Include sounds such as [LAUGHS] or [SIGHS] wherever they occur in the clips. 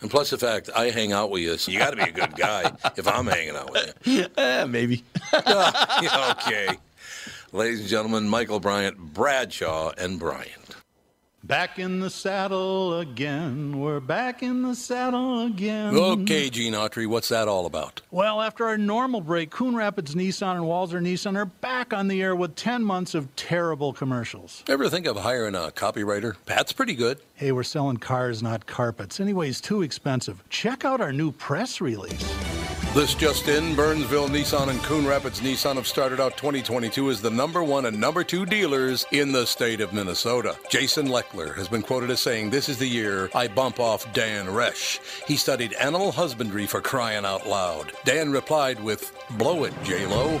And plus the fact I hang out with you, so you got to be a good guy [LAUGHS] if I'm hanging out with you. Eh, maybe. [LAUGHS] okay. Ladies and gentlemen, Michael Bryant, Bradshaw, and Bryant. Back in the saddle again. We're back in the saddle again. Okay, Gene Autry, what's that all about? Well, after our normal break, Coon Rapids Nissan and Walser Nissan are back on the air with 10 months of terrible commercials. Ever think of hiring a copywriter? Pat's pretty good. Hey, we're selling cars, not carpets. Anyways, too expensive. Check out our new press release. This just in, Burnsville Nissan and Coon Rapids Nissan have started out 2022 as the number one and number two dealers in the state of Minnesota. Jason Leckler has been quoted as saying, This is the year I bump off Dan Resch. He studied animal husbandry for crying out loud. Dan replied with, Blow it, J-Lo.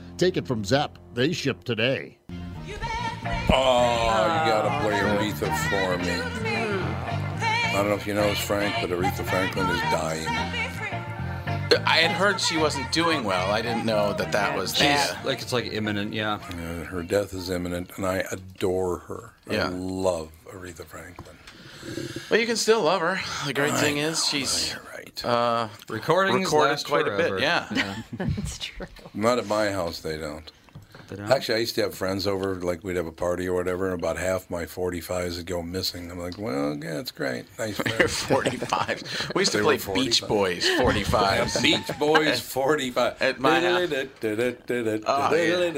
Take it from Zepp. They ship today. Oh, you gotta play Aretha for me. I don't know if you know this, Frank, but Aretha Franklin is dying. I had heard she wasn't doing well. I didn't know that that was the. She's like it's like imminent, yeah. Uh, her death is imminent, and I adore her. Yeah. I love Aretha Franklin. Well, you can still love her. The great I thing know, is she's you're right. uh, Recordings recorded last quite a forever. bit. Yeah. [LAUGHS] That's true. Not at my house, they don't. Don't? Actually, I used to have friends over, like we'd have a party or whatever, and about half my 45s would go missing. I'm like, well, yeah, it's great. Nice [LAUGHS] friends. 45. We used to play [LAUGHS] Beach Boys 45. Beach Boys [LAUGHS] 45. At my house. Oh, yeah.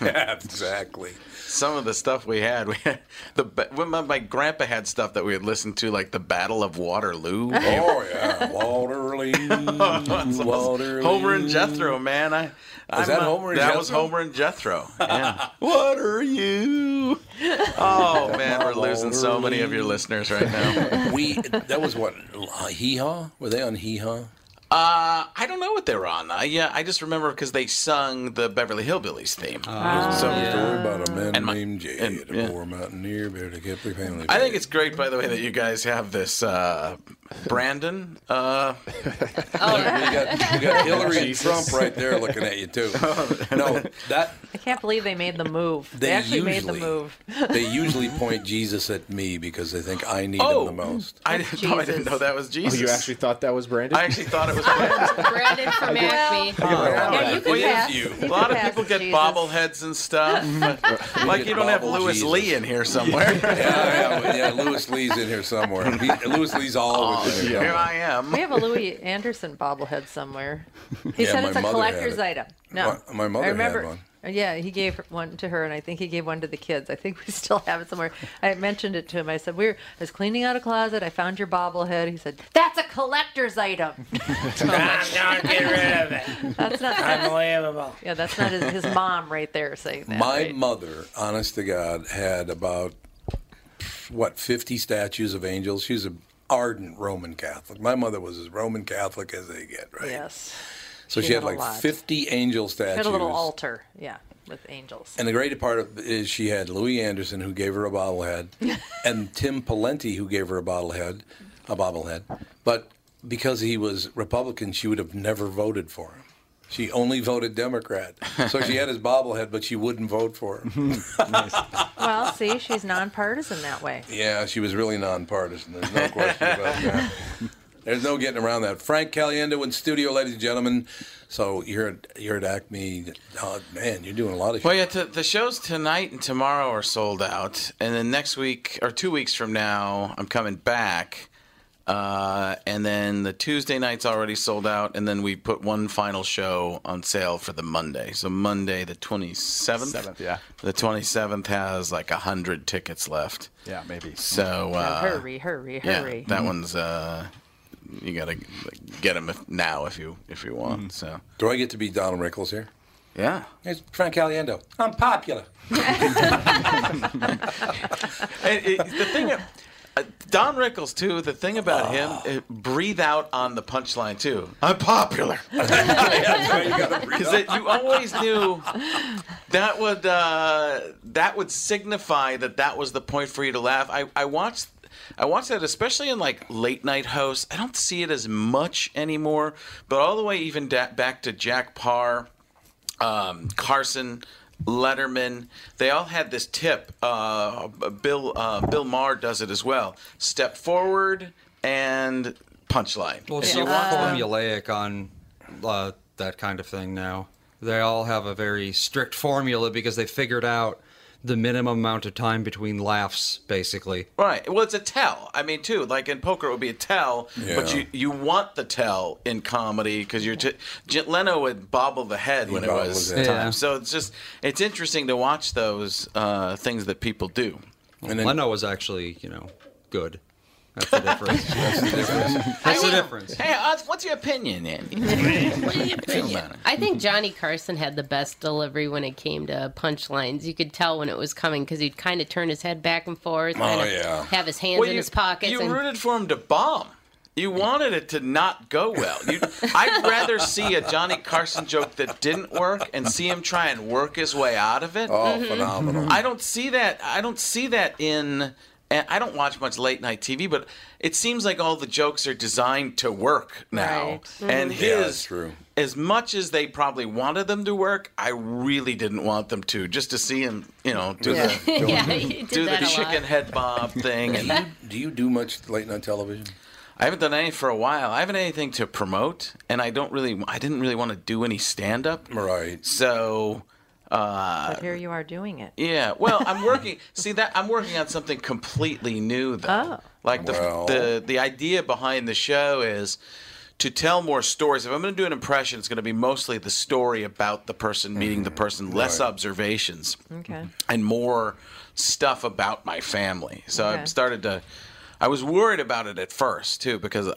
yeah, exactly. Some of the stuff we had, we had the when my, my grandpa had stuff that we had listened to, like the Battle of Waterloo. Oh, yeah. Waterloo. Waterloo. Homer and Jethro, man. I, Was that Homer and That was Jethro? Homer and Jethro. Yeah. [LAUGHS] what are you? Oh man, we're losing so many of your listeners right now. [LAUGHS] We, that was what, Hee Haw? Were they on Hee Haw? Uh, I don't know what they were on. Uh, yeah, I just remember because they sung the Beverly Hillbillies theme. There's a story about a man And my- named Jay, and- a yeah. poor mountaineer, bear to keep their family. I think it's great, by the way, that you guys have this uh, Brandon. Uh, [LAUGHS] we got, we got Hillary and Trump right there looking at you too. [LAUGHS] No, that I can't believe they made the move. They, They actually made the usually- move. [LAUGHS] they usually point Jesus at me because they think I need Oh. him the most. I, didn't, no, I didn't know that was Jesus. Oh, you actually thought that was Brandon? I actually thought it was Brandon. [LAUGHS] Brandon from [LAUGHS] Acme. Yeah, you can pass. you. A lot of people get Jesus. bobbleheads and stuff. [LAUGHS] like you don't have bobble Lewis Jesus. Lee in here somewhere. Yeah, yeah, yeah. Lewis Lee's in here somewhere. He, Lewis Lee's always in oh, here. Here I am. We have a Louie Anderson bobblehead somewhere. He Yeah, said it's a collector's it. item. No, My- my mother I had one. Yeah, he gave one to her, and I think he gave one to the kids. I think we [LAUGHS] still have it somewhere. I mentioned it to him. I said, "We were I was cleaning out a closet. I found your bobblehead." He said, "That's a collector's item." [LAUGHS] Don't get rid of it. That's not. Unbelievable. yeah, that's not his, his mom right there saying that. My right? mother, honest to God, had about what fifty statues of angels. She's an ardent Roman Catholic. My mother was as Roman Catholic as they get, right? Yes. So she, she had, had like lot. fifty angel She statues. had a little altar. Yeah, with angels. And the great part of is she had Louie Anderson who gave her a bobblehead, [LAUGHS] and Tim Pawlenty who gave her a bobblehead, a bobblehead. But because he was Republican, she would have never voted for him. She only voted Democrat. So she had his bobblehead, but she wouldn't vote for him. [LAUGHS] Well, see, she's nonpartisan that way. yeah, she was really nonpartisan. There's no question about that. [LAUGHS] There's no getting around that. Frank Caliendo in studio, ladies and gentlemen. So you're at, you're at Acme. Oh, man, you're doing a lot of Well, yeah, t- the shows tonight and tomorrow are sold out, and then next week or two weeks from now, I'm coming back, uh, and then the Tuesday night's already sold out, and then we put one final show on sale for the Monday. So Monday, the 27th. Seventh, yeah. The 27th has like a hundred tickets left. Yeah, maybe. So uh, hurry, hurry, yeah, hurry. that one's uh, you gotta get them now if you if you want. Mm-hmm. So Do I get to be Donald Rickles here? yeah. It's Frank Caliendo. I'm popular. [LAUGHS] [LAUGHS] And it, the thing, uh, Don Rickles too. The thing about him, it, breathe out on the punchline too. I'm popular [LAUGHS] because you always knew that would uh, that would signify that that was the point for you to laugh. I, I watched. I watched that, especially in like late night hosts. I don't see it as much anymore, but all the way even da- back to Jack Paar, um, Carson, Letterman, they all had this tip. Uh, Bill uh, Bill Maher does it as well. Step forward and punchline. Well, it's so you want to- formulaic on uh, that kind of thing now. They all have a very strict formula because they figured out the minimum amount of time between laughs, basically. Right. Well, it's a tell. I mean, too. Like in poker, it would be a tell, yeah. but you you want the tell in comedy because you're. T- J- Leno would bobble the head when it was his head. time. Yeah. So it's just it's interesting to watch those uh, things that people do. And then, Leno was actually, you know, good. That's the difference. [LAUGHS] That's the difference. That's the difference. Hey, uh, what's your opinion, Andy? what do you feel about it? I think Johnny Carson had the best delivery when it came to punchlines. You could tell when it was coming because he'd kind of turn his head back and forth, kind of yeah. have his hands in his pockets. You and, rooted for him to bomb. You wanted it to not go well. You, I'd rather see a Johnny Carson joke that didn't work and see him try and work his way out of it. oh, phenomenal. I don't see that. I don't see that in. And I don't watch much late night TV, but it seems like all the jokes are designed to work now. Right. And his, Yeah, that's true. as much as they probably wanted them to work, I really didn't want them to. Just to see him, you know, do Yeah. the [LAUGHS] yeah, do the chicken lot. head bob thing. And Do you do much late night television? I haven't done any for a while. I haven't anything to promote, and I don't really. I didn't really want to do any stand up. Right. So. Uh, But here you are doing it. Yeah, well, I'm working. [LAUGHS] see that I'm working on something completely new, though. Oh. Like the Well. the the idea behind the show is to tell more stories. If I'm going to do an impression, it's going to be mostly the story about the person meeting the person, less Right. observations, Okay. and more stuff about my family. So Okay. I've started to. I was worried about it at first too because.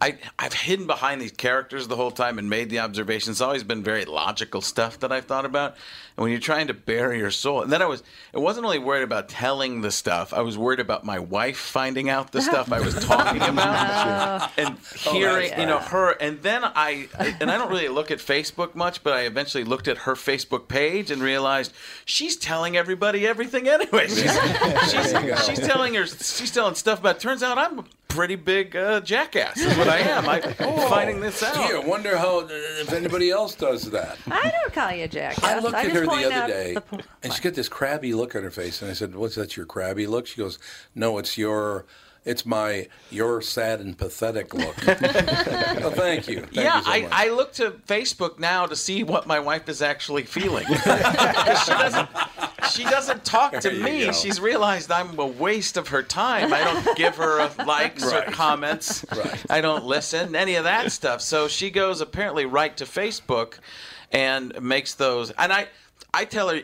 I, I've hidden behind these characters the whole time and made the observations. It's always been very logical stuff that I've thought about. And when you're trying to bury your soul, and then I was, it wasn't only worried about telling the stuff. I was worried about my wife finding out the stuff I was talking [LAUGHS] about [LAUGHS] and hearing, you know, her. And then I, and I don't really look at Facebook much, but I eventually looked at her Facebook page and realized she's telling everybody everything anyway. [LAUGHS] She's, she's, she's telling her, she's telling stuff about. Turns out I'm pretty big uh, jackass. Is what I am. I'm [LAUGHS] finding this out. Gee, I wonder how if anybody else does that. I don't call you a jackass. I looked at just her the other day, the po- and she got this crabby look on her face, and I said, "What's that? Your crabby look?" She goes, "No, it's your It's my you're sad and pathetic look. [LAUGHS] well, thank you. Thank yeah, you so I. I look to Facebook now to see what my wife is actually feeling. [LAUGHS] she doesn't she doesn't talk to There you me. go. She's realized I'm a waste of her time. I don't give her [LAUGHS] likes or comments. Right. I don't listen, any of that stuff. So she goes apparently right to Facebook and makes those and I I tell her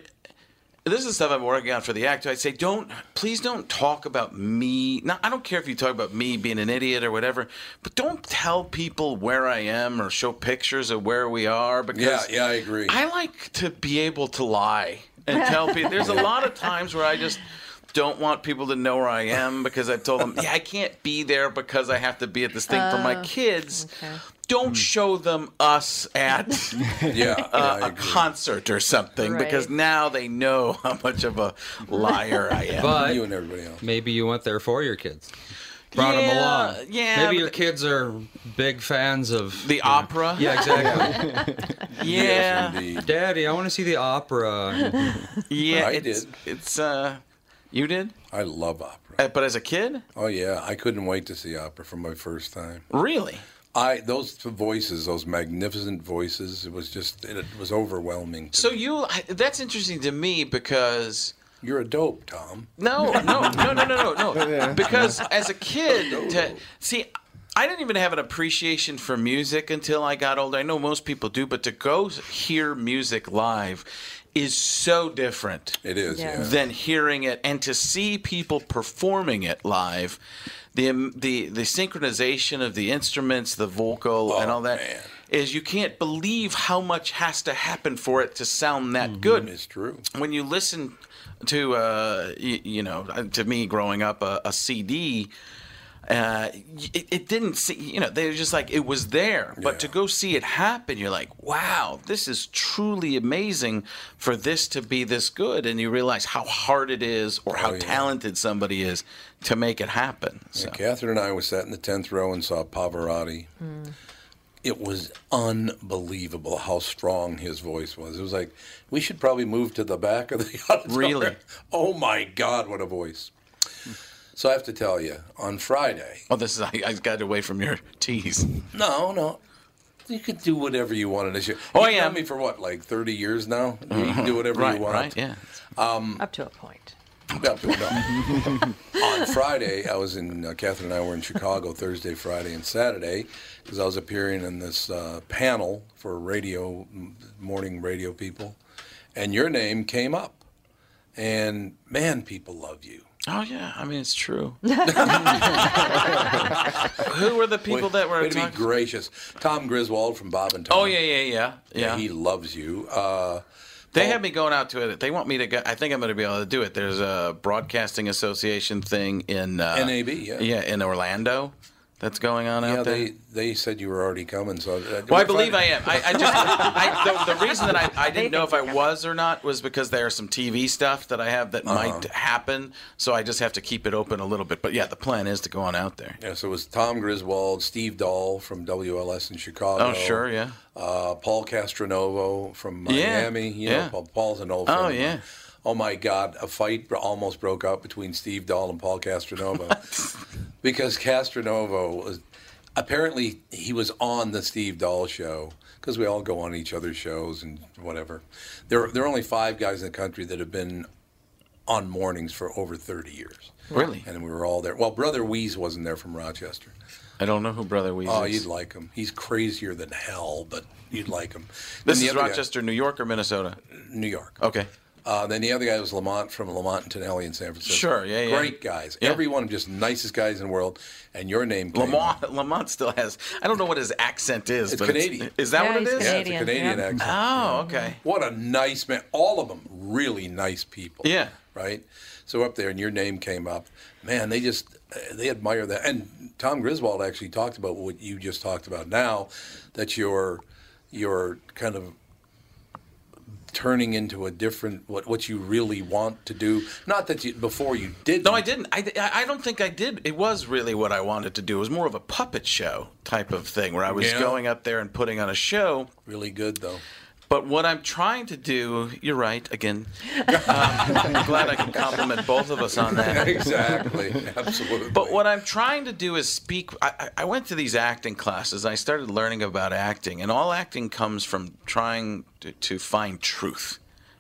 this is stuff I'm working on for the actor. I say, don't, please don't talk about me. Now, I don't care if you talk about me being an idiot or whatever, but don't tell people where I am or show pictures of where we are because yeah, yeah, I agree. I like to be able to lie and tell people. There's a lot of times where I just don't want people to know where I am [LAUGHS] because I've told them, yeah, I can't be there because I have to be at this thing for my kids. okay. Don't show them us at yeah, [LAUGHS] yeah, uh, a concert or something because now they know [LAUGHS] how much of a liar I am. But you and everybody else. maybe you went there for your kids. Brought them along. yeah, Maybe your kids are big fans of the opera. Yeah, exactly. yeah, Yes. Daddy, I want to see the opera. yeah. I it's, did. It's uh, you did, I love opera. Uh, but as a kid, Oh yeah, I couldn't wait to see opera for my first time. really. I those voices, those magnificent voices, it was just it was overwhelming. to So me. you that's interesting to me because you're a dope, Tom. No, no, no, no, no, no, no. [LAUGHS] Because as a kid, [LAUGHS] to, see, I didn't even have an appreciation for music until I got older. I know most people do, but to go hear music live is so different It is, Yeah. yeah. than hearing it, and to see people performing it live. The, the the synchronization of the instruments, the vocal, and Oh, all that is man. you can't believe how much has to happen for it to sound that good It's true. when you listen to uh, you, you know to me growing up a, a CD uh, it, it didn't see you know they were just like it was there but to go see it happen you're like wow this is truly amazing for this to be this good and you realize how hard it is or how Oh, yeah. talented somebody is to make it happen so Yeah, Catherine and I was sat in the tenth row and saw Pavarotti. It was unbelievable how strong his voice was. It was like we should probably move to the back of the [LAUGHS] auditorium. Really? Oh my God, what a voice! So I have to tell you, on Friday, oh this is I, I got away from your tease no, no, you could do whatever you want wanted. This year. Oh, You've yeah. known me for what, like thirty years now. You can do whatever right you want. right yeah Up to a point. Yeah, but no. on Friday, I was in, uh, Catherine and I were in Chicago Thursday, Friday, and Saturday because I was appearing in this uh, panel for radio, morning radio people, and your name came up. And man, people love you. Oh yeah I mean it's true [LAUGHS] who were the people Way- that were way to be gracious. Tom Griswold from Bob and Tom. oh yeah yeah yeah yeah he loves you. Uh, They Paul- have me going out to it. They want me to go. I think I'm going to be able to do it. There's a broadcasting association thing in uh, NAB, yeah. yeah, in Orlando that's going on yeah, out there. they they said you were already coming. So uh, well, I believe I am. I, I just [LAUGHS] I, the, the reason that I, I didn't know if I was or not was because there's some TV stuff that I have that might Uh-huh. happen. So I just have to keep it open a little bit. But yeah, the plan is to go on out there. Yeah, so it was Tom Griswold, Steve Dahl from WLS in Chicago. Oh sure, yeah. uh, Paul Castronovo from Yeah, Miami. You yeah. Paul, Paul's an old friend. Oh, of mine. yeah. Oh my God! A fight almost broke out between Steve Dahl and Paul Castronovo [LAUGHS] because Castronovo was apparently he was on the Steve Dahl show because we all go on each other's shows and whatever. There, there are only five guys in the country that have been on mornings for over 30 years. Really? And we were all there. Well, Brother Weeze wasn't there from Rochester. I don't know who Brother Weeze Oh, is. you'd like him. He's crazier than hell, but you'd like him. this is other guy- Rochester, New York, or Minnesota? New York. Okay. Uh, then the other guy was Lamont from Lamont and Tonelli in San Francisco. Sure, yeah, yeah. Great guys. Yeah. Every one of them just nicest guys in the world. And your name came up. Lamont, [LAUGHS] Lamont still has. I don't know what his accent is. It's but Canadian. is that Yeah, what it is? he's is? Yeah, it's a Canadian, Canadian yeah. accent. Oh, okay. What a nice man. All of them really nice people. Yeah. Right? So up there, and your name came up. Man, they just, uh, they admire that. And Tom Griswold actually talked about what you just talked about now, that you're, you're kind of turning into a different, what, what you really want to do. Not that you, before you did. No, I didn't. I, I don't think I did. It was really what I wanted to do. It was more of a puppet show type of thing where I was Yeah. going up there and putting on a show. Really good, though. But what I'm trying to do, you're right, again. Um, I'm glad I can compliment both of us on that. exactly. Absolutely. But what I'm trying to do is speak. I, I- went to these acting classes. I started learning about acting, and all acting comes from trying to, to find truth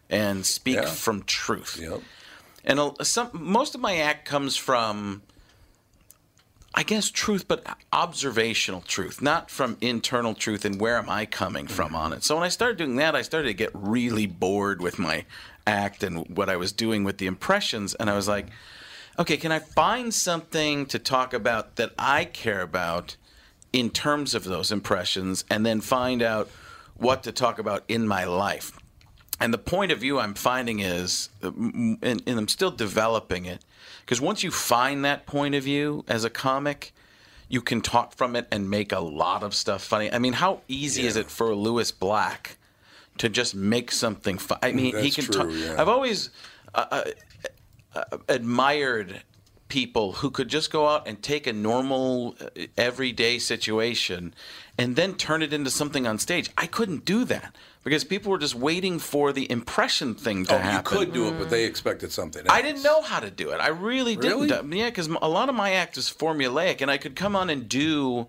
and speak Yeah. from truth. Yep. And some, most of my act comes from, I guess, truth, but observational truth, not from internal truth and where am I coming from on it. So when I started doing that, I started to get really bored with my act and what I was doing with the impressions. And I was like, okay, can I find something to talk about that I care about in terms of those impressions and then find out what to talk about in my life? And the point of view I'm finding is, and, and I'm still developing it, because once you find that point of view as a comic, you can talk from it and make a lot of stuff funny. I mean, how easy is it for Lewis Black to just make something fun? I mean, he That's can true, talk. yeah. I've always uh, uh, uh, admired people who could just go out and take a normal, uh, everyday situation and then turn it into something on stage. I couldn't do that because people were just waiting for the impression thing to oh, happen. you could do it, but they mm. expected something. I didn't know how to do it. I really, Really? didn't. Yeah, because a lot of my act is formulaic, and I could come on and do,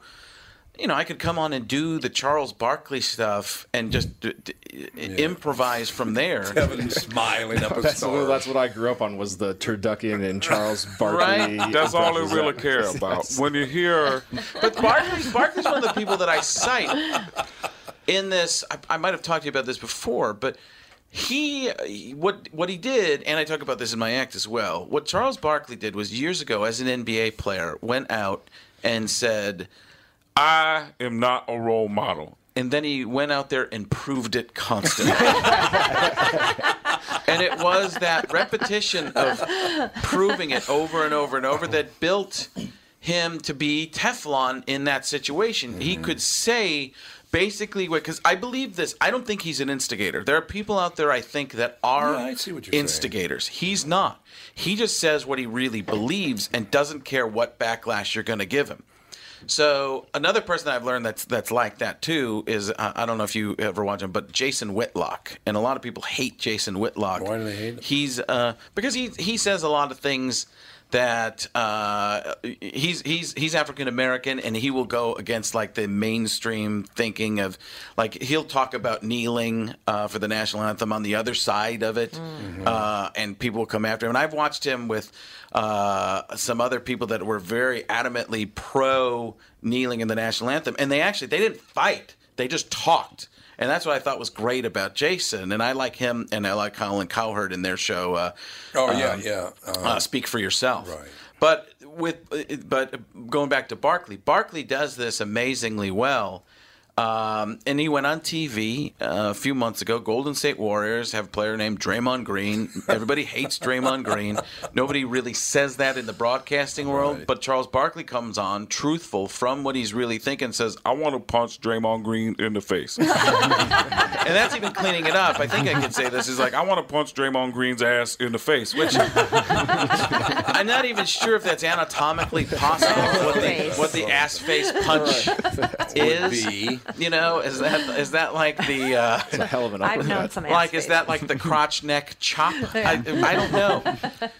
you know, I could come on and do the Charles Barkley stuff and just d- d- improvise from there. [LAUGHS] Kevin's smiling up a That's, storm. that's what I grew up on was the turducken and Charles [LAUGHS] Barkley. Right? That's all I really care about. [LAUGHS] When you hear But Barkley's, Barkley's one of the people that I cite in this. I, I might have talked to you about this before, but he, what what he did, and I talk about this in my act as well. What Charles Barkley did was years ago, as an NBA player, went out and said, I am not a role model. and then he went out there and proved it constantly. [LAUGHS] and it was that repetition of proving it over and over and over that built him to be Teflon in that situation. He mm-hmm. could say basically what because I believe this. I don't think he's an instigator. There are people out there I think that are Yeah, I see what you're saying. instigators. He's not. He just says what he really believes and doesn't care what backlash you're going to give him. So another person that I've learned that's that's like that too is uh, I don't know if you ever watch him, but Jason Whitlock, and a lot of people hate Jason Whitlock. Why do they hate him? He's uh, because he he says a lot of things that uh, he's he's he's African American, and he will go against like the mainstream thinking of like he'll talk about kneeling uh, for the national anthem on the other side of it, uh, and people will come after him. And I've watched him with uh, some other people that were very adamantly pro kneeling in the national anthem, and they actually they didn't fight; they just talked. And that's what I thought was great about Jason. And I like him, and I like Colin Cowherd in their show. Uh, Oh yeah, um, yeah. Uh, uh, speak for yourself. Right. But with but going back to Barkley, Barkley does this amazingly well. Um, and he went on TV uh, a few months ago. Golden State Warriors have a player named Draymond Green. Everybody hates Draymond Green. Nobody really says that in the broadcasting world. Right. But Charles Barkley comes on, truthful from what he's really thinking, says, I want to punch Draymond Green in the face. [LAUGHS] and that's even cleaning it up. I think I could say this is like, I want to punch Draymond Green's ass in the face. Which [LAUGHS] I'm not even sure if that's anatomically possible. What the, what the ass face punch is. Be. You know, is that is that like the uh, It's a hell of an I've known some like is that like the crotch neck chop? [LAUGHS] I, I don't know.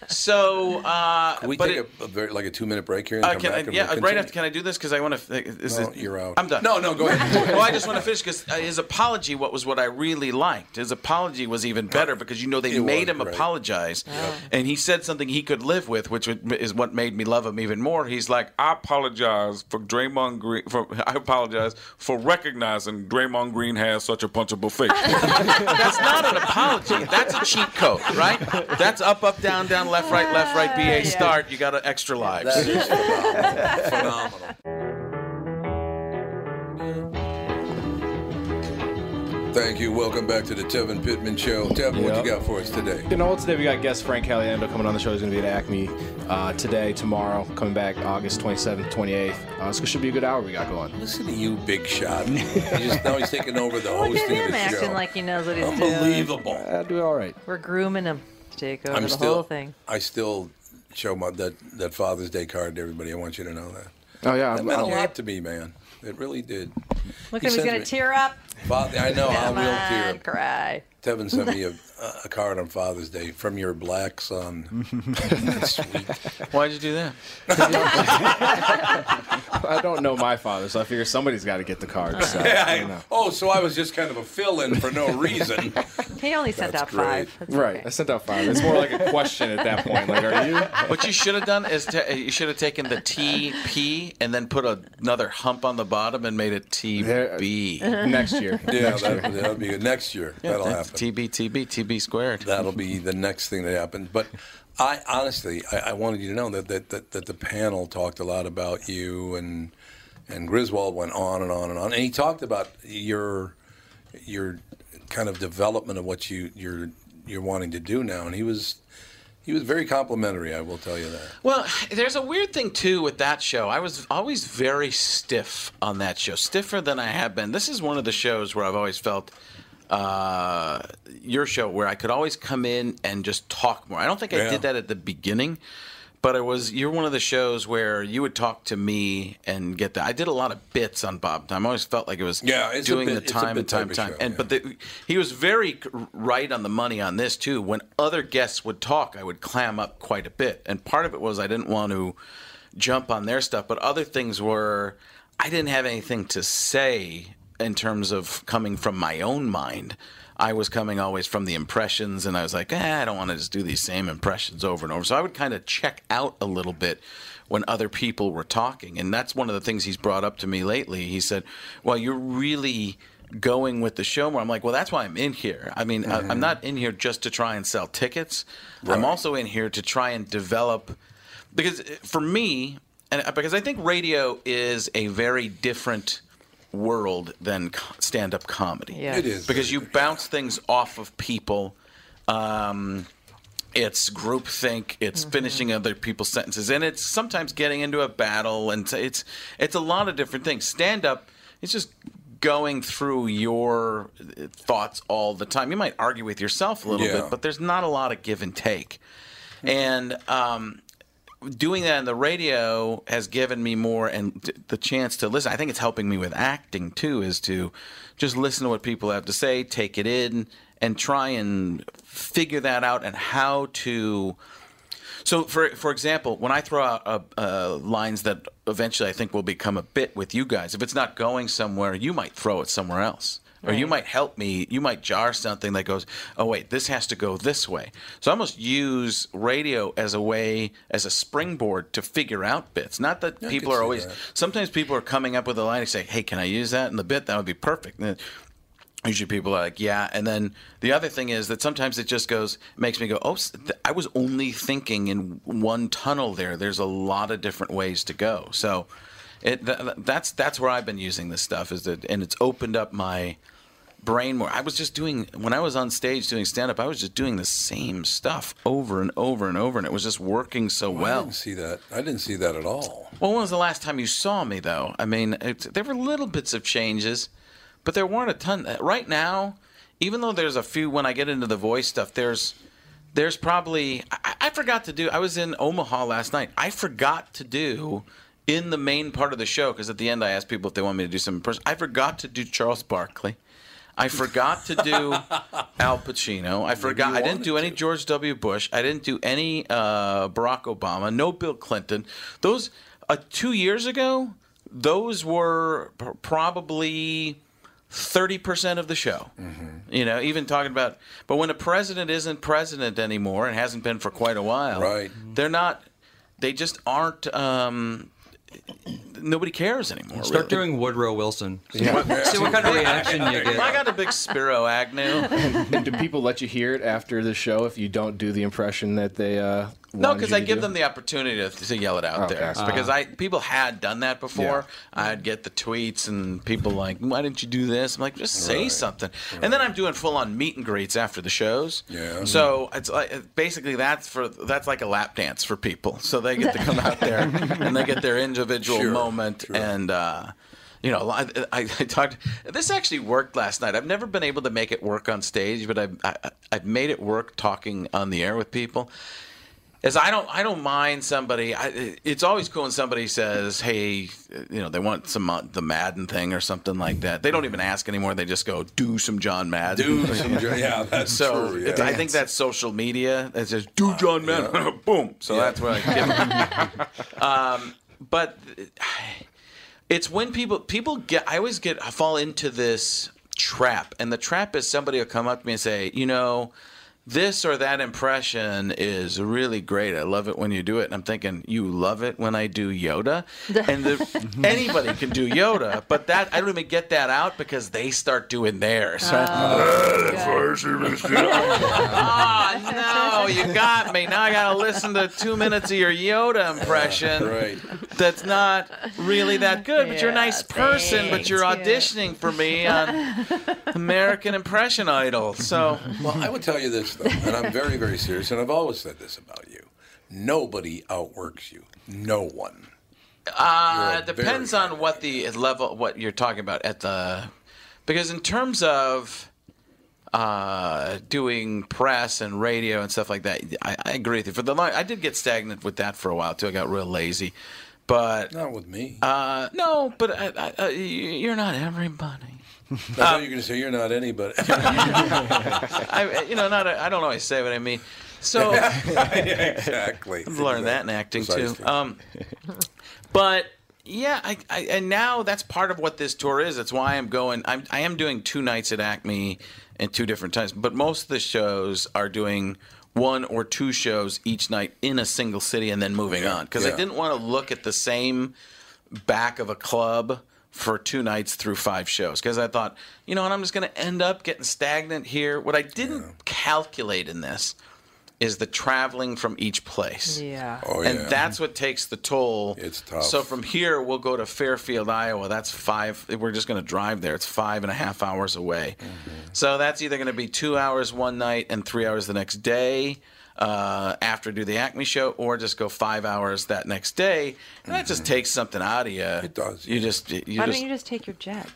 So, uh, Can we but take it, a, a very like a two minute break here and uh, come can I, back? and yeah, we'll right after. Can I do this? Because I want to. Is No, it, you're out. I'm done. No, no, go ahead. [LAUGHS] well, I just want to finish because his apology, what was what I really liked. His apology was even better because you know they It made him great. apologize, and he said something he could live with, which is what made me love him even more. He's like, I apologize for Draymond Green. For, I apologize for recognizing Draymond Green has such a punchable face. [LAUGHS] That's not an apology. That's a cheat code, right? That's up, up, down, down, left, right, left, right, BA, start. You got an extra lives. That is [LAUGHS] phenomenal. Thank you. Welcome back to the Tevin Pittman Show. Tevin, what Yep. you got for us today? You know what? Today we got guest Frank Caliendo coming on the show. He's going to be at Acme uh, today, tomorrow, coming back August 27th, 28th. Uh, this should be a good hour we got going. Listen to you, big shot. [LAUGHS] He just, now he's taking over the [LAUGHS] Look hosting at of him the acting show. like he knows what he's doing. Unbelievable. Uh, do all right. We're grooming him to take over I'm the still. whole thing. I still show my that that Father's Day card to everybody. I want you to know that. Oh, yeah. That I'm, meant a I'm- lot to me, man. It really did. Look He at him, he's sends going me- to tear up. Father, I know, I Come will on, tear. cry. Tevin sent me a, a card on Father's Day from your black son. That's [LAUGHS] sweet. Why'd you do that? I don't know my father, so I figure somebody's got to get the card. So, [LAUGHS] Yeah, I I- don't know. oh, so I was just kind of a fill-in for no reason. [LAUGHS] He only sent That's out great. five. That's Right, okay. I sent out five. It's more like a question at that point. Like, are you? What you should have done is ta you should have taken the TP and then put another hump on the bottom and made it TB. Next year. [LAUGHS] Yeah, Next year. that, that'll be good. Next year. that'll That's happen. TB, TB, TB squared. That'll be the next thing that happens. But I honestly, I, I wanted you to know that, that, that, that the panel talked a lot about you and and Griswold went on and on and on, and he talked about your your kind of development of what you you're you're wanting to do now, and he was he was very complimentary. I will tell you that. Well, there's a weird thing too with that show. I was always very stiff on that show, stiffer than I have been. This is one of the shows where I've always felt uh, your show where I could always come in and just talk more. I don't think I Yeah. did that at the beginning, but it was you're one of the shows where you would talk to me and get that. I did a lot of bits on Bob Time. I always felt like it was Yeah, doing bit- the time and time time. show, and yeah. but the, he was very right on the money on this too. When other guests would talk, I would clam up quite a bit, and part of it was I didn't want to jump on their stuff, but other things were I didn't have anything to say in terms of coming from my own mind. I was coming always from the impressions, and I was like, eh, I don't want to just do these same impressions over and over. So I would kind of check out a little bit when other people were talking. And that's one of the things he's brought up to me lately. He said, Well, you're really going with the show more. I'm like, Well, that's why I'm in here. I mean, I, I'm not in here just to try and sell tickets, I'm also in here to try and develop. Because uh, for me, and because I think radio is a very different world than stand-up comedy. Yes. It is because you bounce things off of people. Um, it's groupthink. It's finishing other people's sentences, and it's sometimes getting into a battle, and it's it's a lot of different things. Stand up, it's just going through your thoughts all the time. You might argue with yourself a little Yeah. bit, but there's not a lot of give and take. And um, doing that in the radio has given me more and the chance to listen. I think it's helping me with acting too, is to just listen to what people have to say, take it in, and try and figure that out and how to. So, for for example, when I throw out uh, uh, lines that eventually I think will become a bit with you guys, if it's not going somewhere, you might throw it somewhere else. Or you might help me. You might jar something that goes, "Oh wait, this has to go this way." So I almost use radio as a way, as a springboard to figure out bits. Not that I people are always. that. Sometimes people are coming up with a line and say, "Hey, can I use that in the bit? That would be perfect." And usually people are like, "Yeah." And then the other thing is that sometimes it just goes, makes me go, "Oh, I was only thinking in one tunnel there. There's a lot of different ways to go." So. It, th- that's that's where I've been using this stuff is that and it's opened up my brain more. I was just doing when I was on stage doing stand up, I was just doing the same stuff over and over and over and it was just working so I well. didn't see that. I didn't see that at all. Well, when was the last time you saw me though? I mean, it, there were little bits of changes, but there weren't a ton. Uh, right now, even though there's a few when I get into the voice stuff, there's there's probably I, I forgot to do. I was in Omaha last night. I forgot to do in the main part of the show because at the end I asked people if they want me to do some person. I forgot to do Charles Barkley. I forgot to do [LAUGHS] Al Pacino. I forgot. I didn't do any George W. Bush. I didn't do any uh, Barack Obama. No Bill Clinton. Those uh, two years ago, those were pr- probably thirty percent of the show. You know, even talking about. But when a president isn't president anymore and hasn't been for quite a while, Right. They're not. They just aren't. Um, nobody cares anymore. Start really. doing Woodrow Wilson. See, [LAUGHS] Yeah. what, see what kind of reaction you get. I got a big Spiro Agnew. And [LAUGHS] do people let you hear it after the show if you don't do the impression that they uh, No, because I give do? them the opportunity to, to yell it out Okay. there. Uh-huh. because I people had done that before. Yeah. I'd get the tweets and people like, "Why didn't you do this?" I'm like, "Just say Right. something." And then I'm doing full on meet and greets after the shows. Yeah. So it's like basically that's for that's like a lap dance for people. So they get to come out there [LAUGHS] and they get their individual Sure, moment sure. and. uh you know, I, I, I talked. This actually worked last night. I've never been able to make it work on stage, but I've I, I've made it work talking on the air with people is I don't I don't mind somebody. I, it's always cool when somebody says, "Hey, you know, they want some uh, the Madden thing or something like that." They don't even ask anymore. They just go, "Do some John Madden." Do some John- yeah, [LAUGHS] that's so true, it's- yeah. I think that's social media. It says, "Do John Madden." [LAUGHS] Boom. So that's what I give. [LAUGHS] um, but [SIGHS] it's when people people get. I always get I fall into this trap, and the trap is somebody will come up to me and say, "You know." This or that impression is really great. I love it when you do it. And I'm thinking, you love it when I do Yoda? And the, [LAUGHS] anybody can do Yoda, but that I don't even get that out because they start doing theirs. Oh, [LAUGHS] [LAUGHS] oh no, you got me. Now I got to listen to two minutes of your Yoda impression. Right. That's not really that good, but you're a nice person, but you're thanks. auditioning for me on American Impression Idol. So. Well, I would tell you this, though, and I'm very, very serious, and I've always said this about you. Nobody outworks you. No one. Uh, it depends on what the level, what you're talking about at the, because in terms of uh, doing press and radio and stuff like that, I, I agree with you. For the long, I did get stagnant with that for a while too. I got real lazy, but Not with me. uh, no, but I, I, you're not everybody. [LAUGHS] I thought you were going to say you're not anybody. [LAUGHS] [LAUGHS] I, you know, not. I don't always say what I mean. So. exactly. I've learned that in acting Precisely. too. Um, but yeah, I, I and now that's part of what this tour is. That's why I'm going. I'm I am doing two nights at Acme and two different times. But most of the shows are doing one or two shows each night in a single city and then moving on because I didn't want to look at the same back of a club for two nights through five shows because I thought, you know what, I'm just going to end up getting stagnant here. What I didn't calculate in this is the traveling from each place. Yeah. Oh, and yeah. that's what takes the toll. It's tough. So from here, we'll go to Fairfield, Iowa. That's five. We're just going to drive there. It's five and a half hours away. Mm-hmm. So that's either going to be two hours one night and three hours the next day. Uh, after do the Acme show, or just go five hours that next day, and that just takes something out of you. It Mm-hmm. does, You just you Why just don't you just take your jet?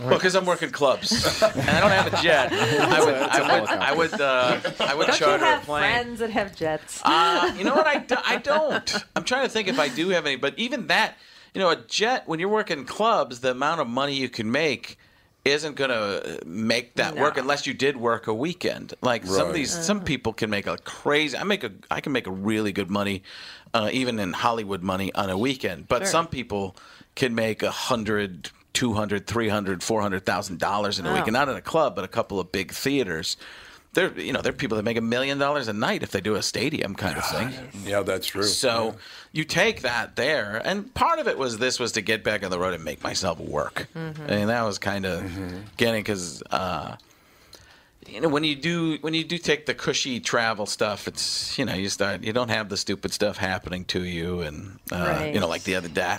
well, because I'm working clubs [LAUGHS] and I don't have a jet. I would I would I would uh, I would Don't you charter a plane. friends that have jets? Uh, you know what? I, do, I [LAUGHS] don't. I'm trying to think if I do have any, but even that, you know, a jet, when you're working clubs, the amount of money you can make isn't going to make that work unless you did work a weekend. Like some of Right. these, some people can make a crazy, I make a, I can make a really good money, uh, even in Hollywood money on a weekend. But Sure. some people can make a hundred, two hundred, three hundred, four hundred thousand dollars in a week, and not in a club, but a couple of big theaters. There, you know, there are people that make a million dollars a night if they do a stadium kind of thing. yeah, that's true. So you take that there, and part of it was this was to get back on the road and make myself work, and that was kind of getting because uh, you know when you do when you do take the cushy travel stuff, it's you know you start you don't have the stupid stuff happening to you, and uh, you know like the other day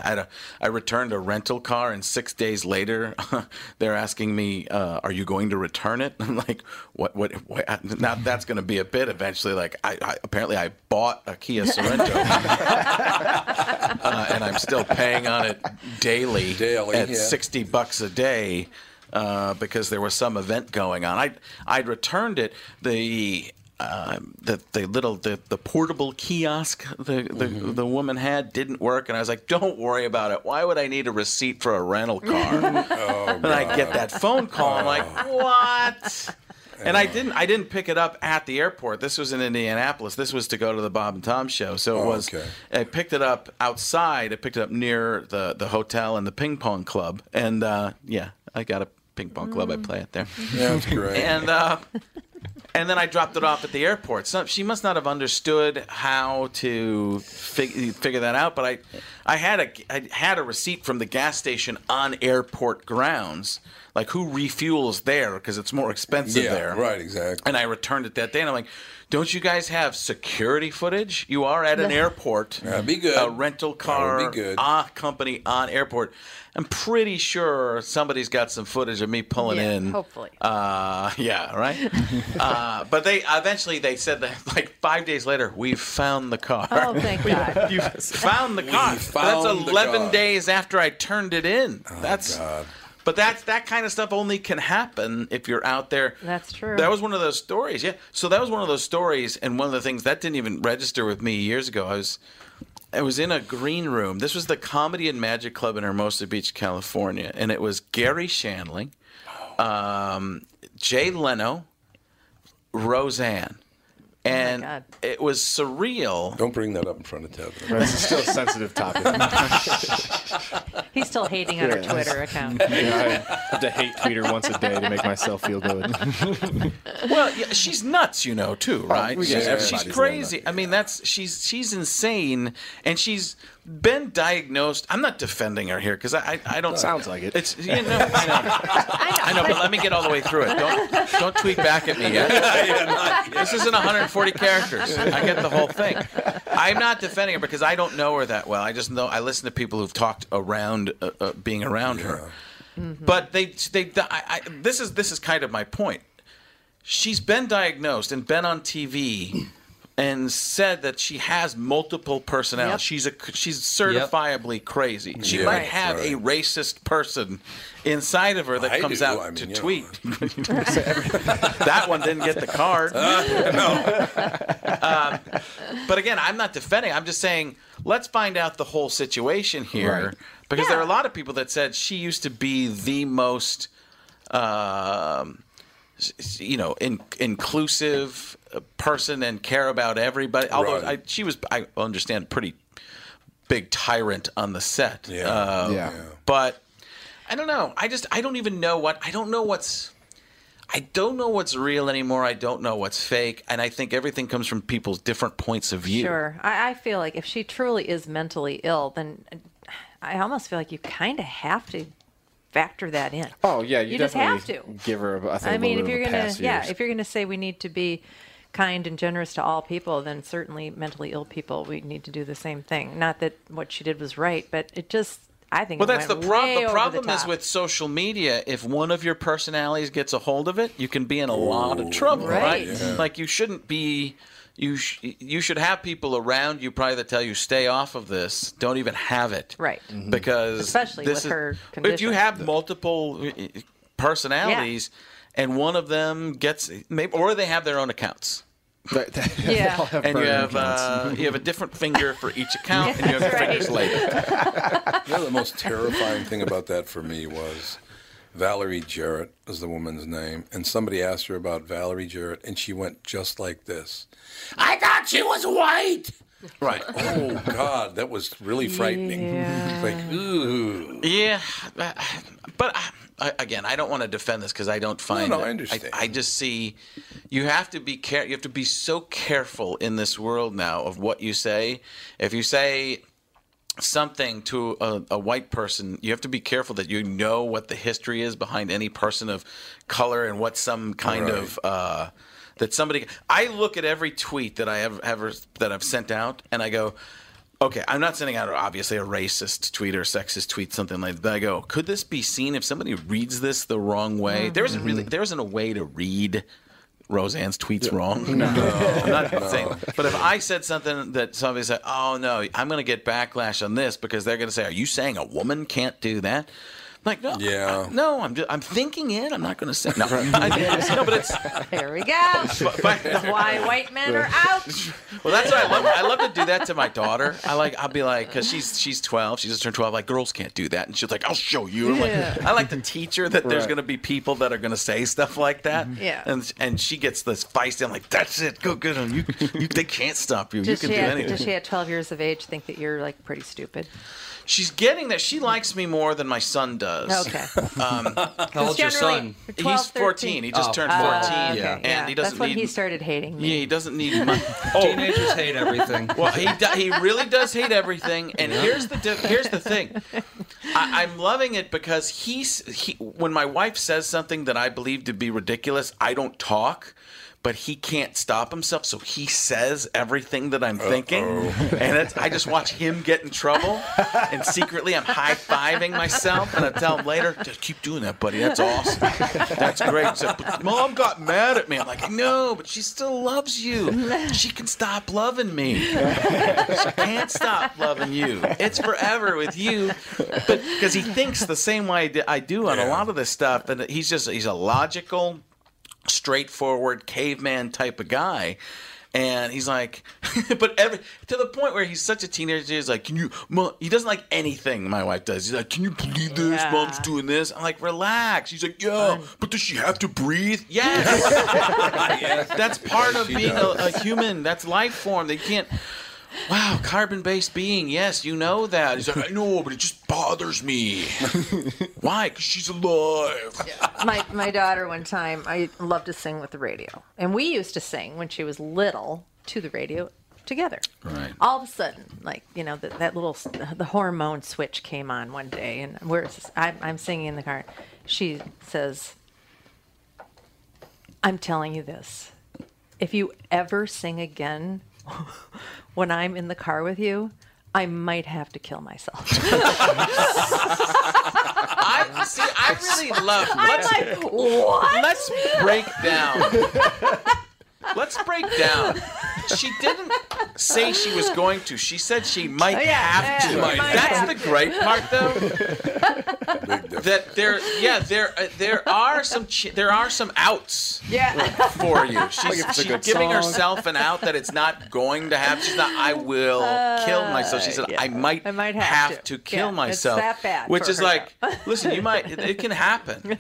I returned a rental car, and six days later [LAUGHS] they're asking me, uh, "Are you going to return it?" [LAUGHS] I'm like, "What? What? what? Now that's going to be a bit eventually." Like I, I apparently I bought a Kia Sorento [LAUGHS] uh, and I'm still paying on it daily, Daily, at yeah. sixty bucks a day uh, because there was some event going on. I I'd returned it. The uh, the the little the, the portable kiosk the the, Mm-hmm. the woman had didn't work, and I was like, "Don't worry about it. Why would I need a receipt for a rental [LAUGHS] car?" Oh, and I get that phone call. I'm like, "What?" And I didn't. I didn't pick it up at the airport. This was in Indianapolis. This was to go to the Bob and Tom show. So it Oh, was. okay. I picked it up outside. I picked it up near the the hotel and the ping pong club. And uh, yeah, I got a ping pong club. I play it there. Yeah, that's great. [LAUGHS] And uh, and then I dropped it off at the airport. So she must not have understood how to fig- figure that out. But I, I had a I had a receipt from the gas station on airport grounds, like who refuels there because it's more expensive yeah, there. right, exactly. And I returned it that day, and I'm like, "Don't you guys have security footage? You are at an airport. That'd be good. A rental car That would be good. uh, company on airport. I'm pretty sure somebody's got some footage of me pulling Yeah, in. hopefully. Uh, yeah, right. [LAUGHS] uh, but they eventually they said that like five days later we found the car. Oh, thank [LAUGHS] God. You found the car. found That's the 11 car. days after I turned it in. That's God. But that's that kind of stuff only can happen if you're out there. That's true. That was one of those stories. Yeah. So that was one of those stories, and one of the things that didn't even register with me years ago. I was, I was in a green room. This was the Comedy and Magic Club in Hermosa Beach, California, and it was Garry Shandling, um, Jay Leno, Roseanne, Oh and God. it was surreal. Don't bring that up in front of Ted. This is still a sensitive topic. [LAUGHS] He's still hating on her Yeah. Twitter account. [LAUGHS] Yeah, I have to hate Twitter once a day to make myself feel good. [LAUGHS] Well, yeah, she's nuts, you know, too, oh, right? we she's, she's crazy. I mean, that's she's she's insane, and she's been diagnosed. I'm not defending her here because I, I I don't Sounds like it. It's you know [LAUGHS] I know I know, but let me get all the way through it. Don't don't tweet back at me yet. [LAUGHS] this isn't 140 characters. I get the whole thing. I'm not defending her because I don't know her that well. I just know I listen to people who've talked around uh, uh, being around her. But they they I, I, this is this is kind of my point. She's been diagnosed and been on TV and said that she has multiple personalities. Yep. She's a she's certifiably crazy. She Yeah, might that's have a racist person inside of her that I comes do. out I mean, to tweet. [LAUGHS] [LAUGHS] that one didn't get the card. [LAUGHS] Um, but again, I'm not defending. I'm just saying let's find out the whole situation here Right. because there are a lot of people that said she used to be the most um, you know, in, inclusive uh, person and care about everybody. Although Right. I, she was, I understand, pretty big tyrant on the set. Yeah. Uh, Yeah. But I don't know. I just, I don't even know what, I don't know what's, I don't know what's real anymore. I don't know what's fake. And I think everything comes from people's different points of view. Sure. I, I feel like if she truly is mentally ill, then I almost feel like you kind of have to factor that in. Oh yeah, you, You just have to. give her. A, I, think, I a mean, little if you're gonna, yeah, years. if you're gonna say we need to be kind and generous to all people, then certainly mentally ill people, we need to do the same thing. Not that what she did was right, but it just, I think. Well, that's the went problem. The problem is with social media. If one of your personalities gets a hold of it, you can be in a lot of trouble, right? Right. Like you shouldn't be. You sh- you should have people around you probably that tell you stay off of this. Don't even have it, Right. Because Especially this with is- her If you have multiple uh, personalities, and one of them gets maybe, or they have their own accounts. That- that- [LAUGHS] they Yeah. all have And you have uh, you have a different finger for each [LAUGHS] account, and you have That's fingers right. later. [LAUGHS] You know, the most terrifying thing about that for me was Valerie Jarrett is the woman's name, and somebody asked her about Valerie Jarrett, and she went just like this. I thought she was white. Right. Oh God, that was really frightening. Yeah. Like, ooh. Yeah, but I, again, I don't want to defend this because I don't find. no, I that- understand. I, just see you have to be care. You have to be so careful in this world now of what you say. If you say something to a, a white person, you have to be careful that you know what the history is behind any person of color and what some kind Right. of. Uh, that somebody, I look at every tweet that I have ever that I've sent out, and I go, Okay, I'm not sending out obviously a racist tweet or sexist tweet, something like that. I go, could this be seen if somebody reads this the wrong way? Mm-hmm. There isn't really mm-hmm. there isn't a way to read Roseanne's tweets wrong. No, [LAUGHS] I'm not saying. But if I said something that somebody said, "Oh no, I'm going to get backlash on this because they're going to say, are you saying a woman can't do that?" I'm like, no, Yeah. I- no, I'm just, I'm thinking it. I'm not going to say no. [LAUGHS] I, [LAUGHS] no, but it's There we go. but, but, Why white men are out. well, that's why I love. I love to do that to my daughter. I like. I'll be like, because she's she's twelve. She just turned twelve. Like girls can't do that, and she's like, I'll show you. I'm Yeah. like, I like to teach her that there's going to be people that are going to say stuff like that. Mm-hmm. Yeah. And and she gets this feisty. I'm like, that's it. Go get them. You, you they can't stop you. Does you can do at, anything. does she at 12 years of age think that you're like pretty stupid? She's getting that. She likes me more than my son does. Okay. [LAUGHS] Um, How old's your son? 12, he's 14. He just Oh. turned Oh, 14. Uh, okay, Yeah. And yeah. he doesn't That's when need. he started hating me. yeah, he doesn't need money. [LAUGHS] Oh, Teenagers hate everything. Well, he do, he really does hate everything, and here's the di- here's the thing. [LAUGHS] I, I'm loving it because he's he when my wife says something that I believe to be ridiculous, I don't talk. But he can't stop himself, so he says everything that I'm thinking, [LAUGHS] and it's, I just watch him get in trouble, and secretly I'm high fiving myself, and I tell him later, just keep doing that, buddy. That's awesome. That's great. But mom got mad at me. I'm like, no, but she still loves you. She can stop loving me. She can't stop loving you. It's forever with you, but because he thinks the same way I do on a lot of this stuff, and he's just he's a logical, straightforward caveman type of guy. And he's like, [LAUGHS] but every to the point where he's such a teenager. He's like, can you? Mom, he doesn't like anything my wife does. He's like, can you believe this? Yeah. Mom's doing this. I'm like, relax. He's like, yeah, but does she have to breathe? Yes. [LAUGHS] That's part of being a, a human. That's life form. They can't. Wow, carbon-based being. Yes, you know that. He's like, I know, but it just bothers me. [LAUGHS] Why? Because she's alive. my my daughter one time I loved to sing with the radio, and we used to sing when she was little to the radio together. Right. All of a sudden, like you know, that that little the hormone switch came on one day, and we're I'm, I'm singing in the car. She says, "I'm telling you this: if you ever sing again [LAUGHS] when I'm in the car with you." I might have to kill myself. [LAUGHS] I see. I really love. Let's, like, what? let's break down. [LAUGHS] Let's break down. She didn't say she was [LAUGHS] going to. She said she might Oh, yeah, have yeah, to. she might That's have the to. great part, [LAUGHS] though. that there, yeah, there, uh, there are some, ch- there are some outs Yeah. for you. [LAUGHS] She's, Like if it's a she's giving song. herself an out that it's not going to happen. She's not. I will kill myself. She said, yeah. I might, I might have to. to kill Yeah, it's myself. that bad which is her like, listen, you might. It, it can happen.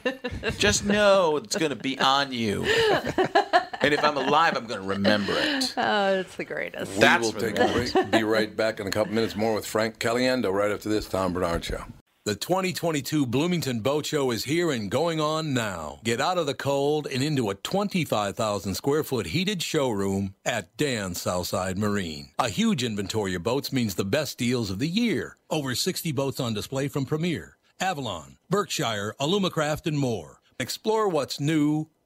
Just know it's going to be on you. And if I'm alive, I'm going to remember it. Oh, it's the greatest. We That's will take a break. Be right back in a couple minutes more with Frank Caliendo right after this Tom Barnard Show. The 2022 Bloomington Boat Show is here and going on now. Get out of the cold and into a 25,000 square foot heated showroom at Dan Southside Marine. A huge inventory of boats means the best deals of the year. Over 60 boats on display from Premier, Avalon, Berkshire, Alumacraft, and more. Explore what's new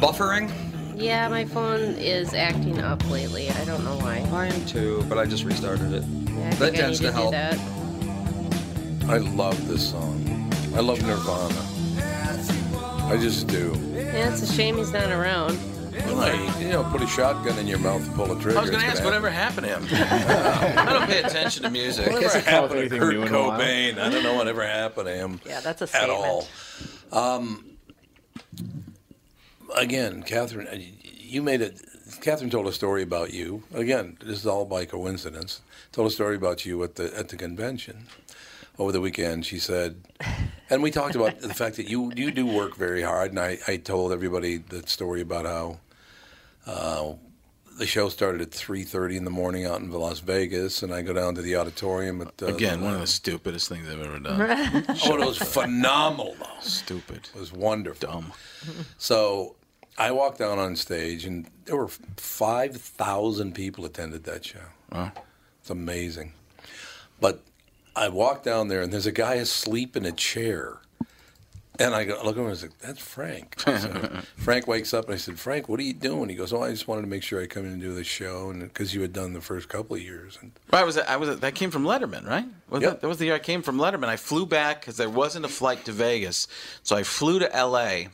Buffering? Yeah, my phone is acting up lately. I don't know why. Mine too, but I just restarted it. Yeah, that tends to to, help. that. I love this song. I love Nirvana. I just do. Yeah, it's a shame he's not around. Like, you know, put a shotgun in your mouth and pull a trigger. I was going to ask gonna whatever happened to him. I don't pay attention to music. Whatever Hasn't come up happened to Kurt new in a while. Cobain? I don't know whatever happened to him. Yeah, that's a statement. at all. Um, again, Catherine, uh, you made it. Catherine told a story about you. Again, this is all by coincidence. Told a story about you at the at the convention over the weekend. She said, and we talked about the fact that you you do work very hard. And I, I told everybody that story about how Uh, the show started at 3.30 in the morning out in Las Vegas, and I go down to the auditorium at... Uh, Again, one of the stupidest things I've ever done. oh, it was phenomenal, though. Stupid. It was wonderful. Dumb. So I walked down on stage, and there were 5,000 people attended that show. Wow. It's amazing. But I walked down there, and there's a guy asleep in a chair. And I go, look at him and I said, that's Frank. [LAUGHS] So Frank wakes up and I said, Frank, what are you doing? He goes, oh, I just wanted to make sure I come in and do the show, and because you had done the first couple of years. And Right, was, I was that came from Letterman, right? Was Yep. that, that was the year I came from Letterman. I flew back because there wasn't a flight to Vegas, so I flew to L.A.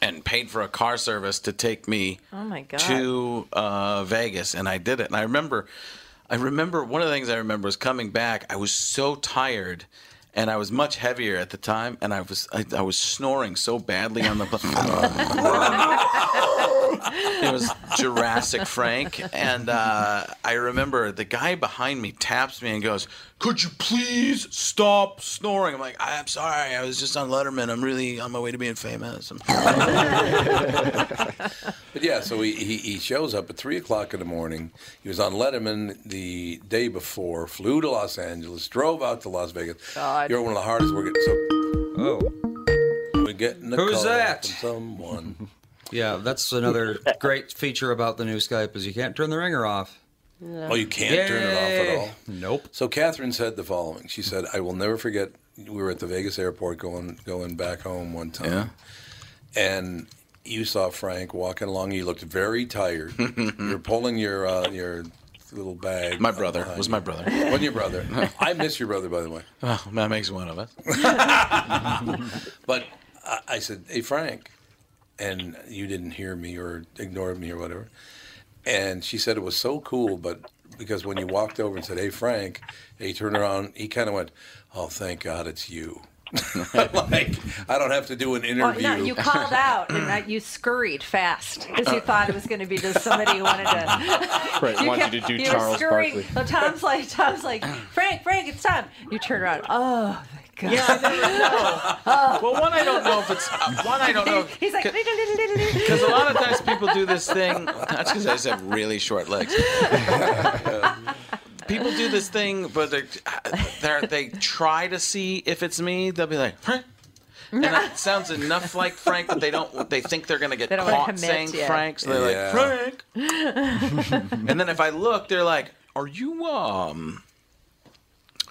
and paid for a car service to take me Oh my god. to uh, Vegas, and I did it. And I remember, I remember one of the things I remember was coming back. I was so tired, and I was much heavier at the time, and I was I, I was snoring so badly on the. [LAUGHS] [LAUGHS] it was Jurassic Frank, and uh, I remember the guy behind me taps me and goes, "Could you please stop snoring?" I'm like, "I'm sorry, I was just on Letterman. I'm really on my way to being famous." [LAUGHS] But yeah, so he, he, he shows up at 3 o'clock in the morning. He was on Letterman the day before, flew to Los Angeles, drove out to Las Vegas. God. You're one of the hardest working. So Oh. we get in the Who's call that? from Someone. Yeah, that's another great feature about the new Skype is you can't turn the ringer off. Oh, you can't turn it off at all? Nope. So Catherine said the following. She said, I will never forget, we were at the Vegas airport going going back home one time. Yeah. And you saw Frank walking along. You looked very tired. [LAUGHS] You're pulling your uh, your little bag. My brother behind was my brother. Wasn't your brother? I miss your brother, by the way. [LAUGHS] Well, that makes one of us. [LAUGHS] But I, I said, "Hey, Frank," and you didn't hear me or ignored me or whatever. And she said it was so cool, but because when you walked over and said, "Hey, Frank," he turned around. He kind of went, "Oh, thank God it's you." [LAUGHS] like I don't have to do an Well, interview. no, you called out and uh, you scurried fast because you thought it was going to be just somebody who wanted to. [LAUGHS] Right, wanted you to do you Charles were scurrying. Barkley. So Tom's like, Tom's like, Frank, Frank, it's Tom. You turn around. Oh, thank God. Yeah, I never know. [LAUGHS] Well, one, I don't know if it's one. I don't know. [LAUGHS] He's like, Because a lot of times people do this thing. That's because I just have really short legs. [LAUGHS] people do this thing, but they're, they're, try to see if it's me. They'll be like, "Huh?" and it sounds enough like Frank that they don't. They think they're gonna get They caught commit, saying yeah. Frank, so they're Yeah. like Frank. and then if I look, they're like, "Are you um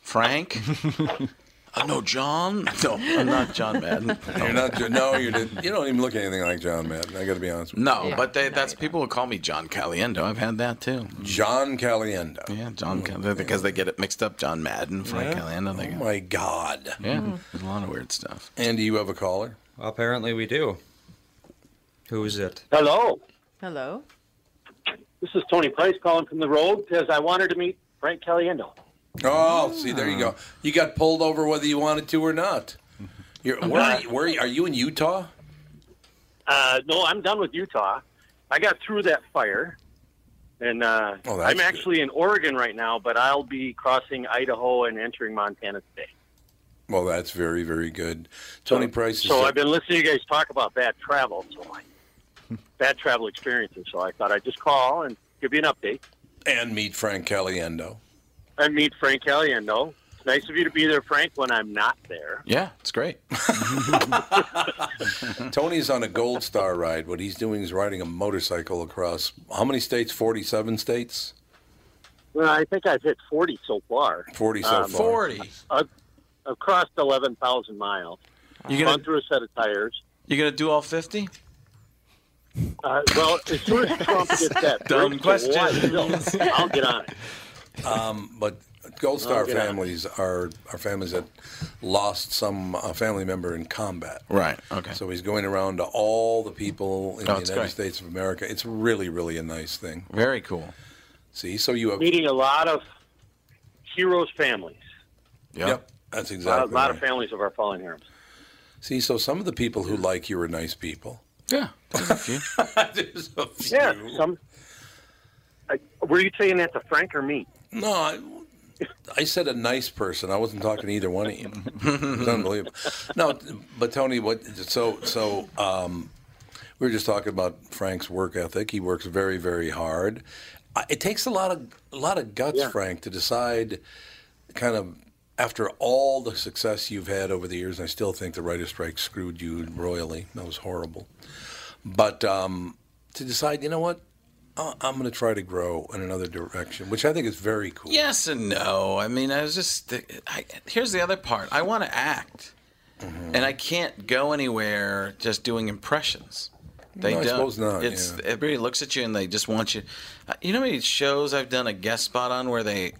Frank?" Uh, no, John. [LAUGHS] No, I'm not John Madden. [LAUGHS] You're not. Jo- No, you didn't. You don't even look anything like John Madden. I got to be honest with you. No, but they, that's people will call me John Caliendo. I've had that too. John Caliendo. Yeah, John Caliendo because they get it mixed up. John Madden, Frank Yeah? Caliendo. They Oh go, my God. yeah, there's a lot of weird stuff. And do you have a caller? Apparently we do. Who is it? Hello, Hello. this is Tony Price calling from the road because I wanted to meet Frank Caliendo. Oh, see, there you go. You got pulled over whether you wanted to or not. You're, where are you, where are you, are you in Utah? Uh, no, I'm done with Utah. I got through that fire, and uh, Oh, I'm actually in Oregon right now, but I'll be crossing Idaho and entering Montana today. Well, that's very, very good. Tony Price is. So I've been listening to you guys talk about bad travel, so I, [LAUGHS] bad travel experiences. So I thought I'd just call and give you an update and meet Frank Caliendo. And meet Frank Caliendo. It's nice of you to be there, Frank, when I'm not there. Yeah, it's great. [LAUGHS] [LAUGHS] Tony's on a Gold Star ride. What he's doing is riding a motorcycle across how many states? Forty-seven states. Well, I think I've hit 40 so far. 40 so Um, far. Forty. I've, I've crossed 11,000 miles. You Gone gonna through a set of tires. you gonna do all fifty? Uh, well, as soon as Trump gets that [LAUGHS] Dumb question. Whiteville, I'll get on it. Um, but Gold Star get on it. families are are families that lost some uh, family member in combat. Right. Okay. So he's going around to all the people in Oh, the United great. States of America. It's really, really a nice thing. Very cool. See, so you have. Meeting a lot of heroes' families. Yep. Yep, that's A lot, exactly. of, lot of families of our fallen heroes. See, so some of the people who like you are nice people. Yeah. There's a few. [LAUGHS] There's a few. Yeah, some. I, were you saying that to Frank or me? No, I, I said a nice person. I wasn't talking to either one of you. It's unbelievable. No, but Tony, what? So, so, um, We were just talking about Frank's work ethic. He works very, very hard. It takes a lot of a lot of guts, Yeah. Frank, to decide kind of after all the success you've had over the years. I still think the writer's strike screwed you royally. That was horrible. But um, to decide, you know what, I'm going to try to grow in another direction, which I think is very cool. Yes and no. I mean, I was just. I, here's the other part. I want to act, Mm-hmm. and I can't go anywhere just doing impressions. They No, I don't. suppose not, It's yeah. everybody looks at you and they just want you. Uh, You know how many shows I've done a guest spot on where they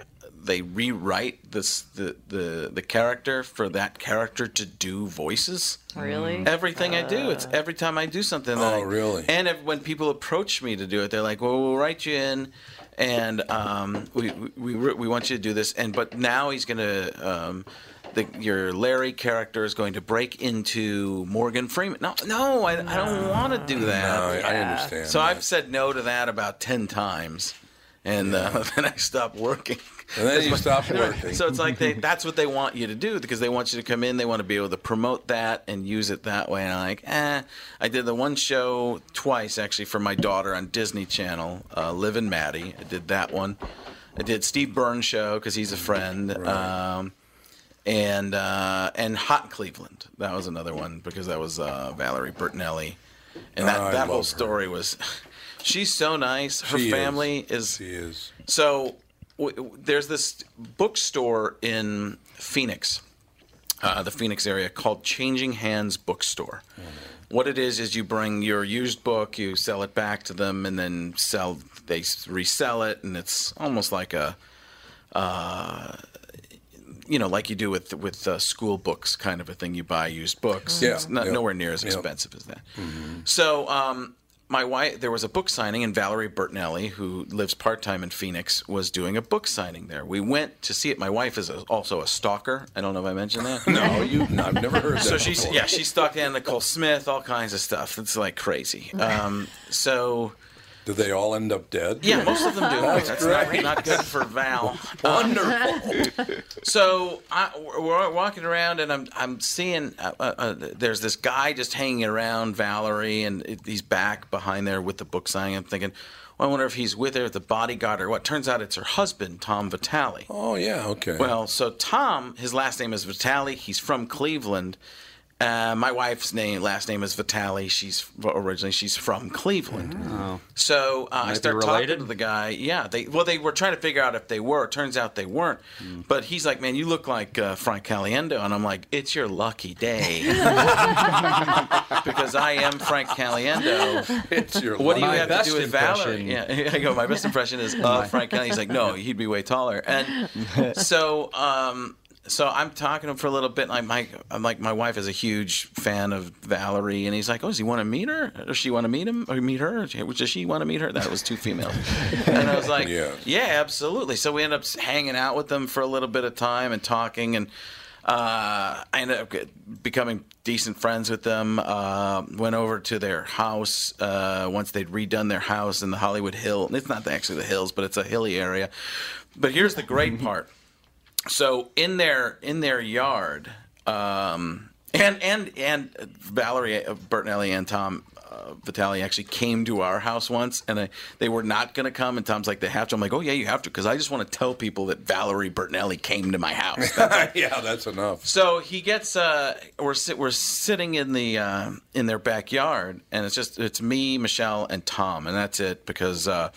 they rewrite this the the the character for that character to do voices. Really? Everything I do, it's every time I do something. Oh, I- really? And if, when people approach me to do it, they're like, "Well, we'll write you in, and um, we, we we we want you to do this." And but now he's gonna. Um, the, your Larry character is going to break into Morgan Freeman. No, no, I, I don't want to do that. No, I- I understand So that. I've said no to that about ten times, and uh, [LAUGHS] then I stopped working. [LAUGHS] And then you stop working. So it's like they, that's what they want you to do because they want you to come in. They want to be able to promote that and use it that way. And I'm like, eh. I did the one show twice actually for my daughter on Disney Channel, uh, Liv and Maddie. I did that one. I did Steve Burns show because he's a friend. Um, and uh, and Hot Cleveland. That was another one because that was uh, Valerie Bertinelli, and that, Oh, that whole love her. story was. [LAUGHS] She's so nice. Her She is. family is. She is. So w- there's this bookstore in Phoenix, uh, the Phoenix area, called Changing Hands Bookstore. What it is is you bring your used book, you sell it back to them, and then sell. They resell it, and it's almost like a. Uh, you know, like you do with with uh, school books, kind of a thing. You buy used books. Yeah, it's not nowhere near as expensive as that. So, um, my wife, there was a book signing, and Valerie Bertinelli, who lives part time in Phoenix, was doing a book signing there. We went to see it. My wife is a, also a stalker. I don't know if I mentioned that. [LAUGHS] No, you. I've never heard that. So she's before. yeah, she stalked Anna Nicole Smith, all kinds of stuff. It's like crazy. Um, so Did they all end up dead? yeah, most of them do. That's That's, not, not good for Val. [LAUGHS] Wonderful. So I, we're walking around, and I'm I'm seeing uh, uh, uh, there's this guy just hanging around Valerie, and he's back behind there with the book signing. I'm thinking, well, I wonder if he's with her, the bodyguard, or what. Turns out it's her husband, Tom Vitale. oh yeah. Okay. Well, so Tom, his last name is Vitale. He's from Cleveland. Uh, my wife's name, last name is Vitale. She's originally she's from Cleveland. Oh. So uh, I Might be start talking to the guy. Yeah, they well they were trying to figure out if they were. Turns out they weren't. But he's like, man, you look like uh, Frank Caliendo, and I'm like, it's your lucky day [LAUGHS] because I am Frank Caliendo. it's your. What do you have to do with Valerie? impression. Yeah, [LAUGHS] I go. My best impression is uh, [LAUGHS] Frank Kelly. He's like, no, he'd be way taller. And so, um, so I'm talking to him for a little bit. Like, I'm like, my wife is a huge fan of Valerie, and he's like, oh, does he want to meet her? Does she want to meet him or meet her? Does she want to meet her? That was two females. And I was like, Yeah. yeah, absolutely. So we end up hanging out with them for a little bit of time and talking and. Uh, I ended up becoming decent friends with them. Uh, went over to their house uh, once they'd redone their house in the Hollywood Hill. It's not actually the hills, but it's a hilly area. But here's the great [LAUGHS] part. So in their in their yard, um, and and and Valerie uh, Bertinelli and Tom uh, Vitale actually came to our house once, and I, they were not going to come. And Tom's like, "They have to." I'm like, "Oh yeah, you have to," because I just want to tell people that Valerie Bertinelli came to my house. [LAUGHS] yeah, that's enough. So he gets uh we're sit we're sitting in the uh, in their backyard and it's just it's me, Michelle, and Tom, and that's it because uh,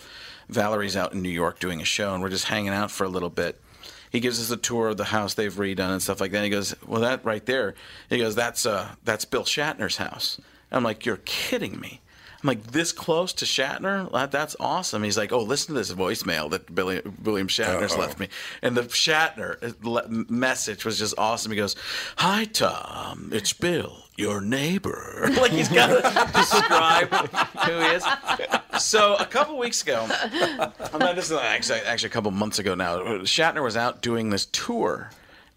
Valerie's out in New York doing a show and we're just hanging out for a little bit. He gives us a tour of the house they've redone and stuff like that. He goes, "Well, that right there," he goes, "That's uh that's Bill Shatner's house." I'm like, "You're kidding me." I'm like, this close to Shatner? That's awesome. He's like, oh, listen to this voicemail that Billy, William Shatner's Uh-oh. left me. And the Shatner uh, message was just awesome. He goes, Hi, Tom. It's Bill, your neighbor. [LAUGHS] like he's got to describe who he is. So a couple weeks ago, [LAUGHS] I'm not, this is actually, actually a couple months ago now, Shatner was out doing this tour.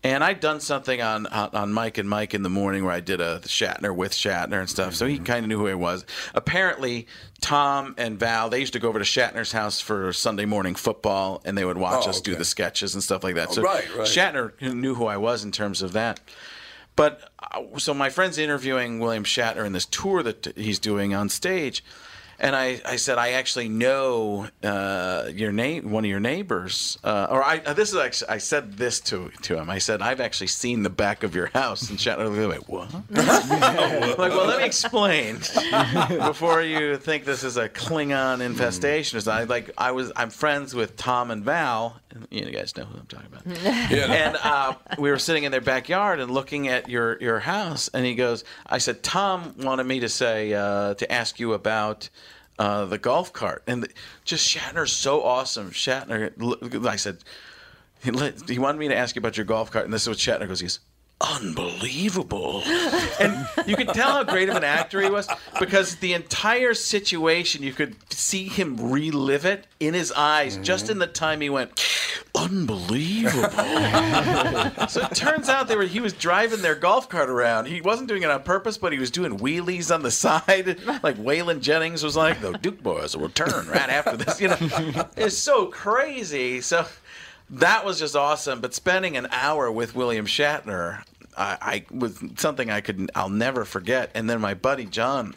And I'd done something on, on on Mike and Mike in the morning where I did a Shatner with Shatner and stuff, so he mm-hmm. kind of knew who I was. Apparently, Tom and Val they used to go over to Shatner's house for Sunday morning football, and they would watch Oh, us do the sketches and stuff like that. Oh, so right, right. Shatner knew who I was in terms of that. But uh, so my friend's interviewing William Shatner in this tour that he's doing on stage, and I, I said I actually know uh, your name, one of your neighbors, uh, or I uh, this is actually I said this to to him. I said I've actually seen the back of your house, and Shatner looked like what? [LAUGHS] [LAUGHS] like well, let me explain [LAUGHS] before you think this is a Klingon infestation. Is I like I was I'm friends with Tom and Val. You guys know who I'm talking about. [LAUGHS] [LAUGHS] And uh, we were sitting in their backyard and looking at your your house, and he goes, "I said Tom wanted me to say uh, to ask you about." Uh, the golf cart and the, just Shatner's so awesome. Shatner, I said, he, let- he wanted me to ask you about your golf cart, and this is what Shatner goes. He goes, unbelievable. [LAUGHS] and you could tell how great of an actor he was because the entire situation, you could see him relive it in his eyes mm-hmm. just in the time he went, unbelievable. [LAUGHS] so it turns out they were he was driving their golf cart around. He wasn't doing it on purpose, but he was doing wheelies on the [LAUGHS] side. Like Waylon Jennings was like, the Duke boys will return right after this. You know, it's so crazy. So that was just awesome. But spending an hour with William Shatner, I, I was something I could I'll never forget. And then my buddy John,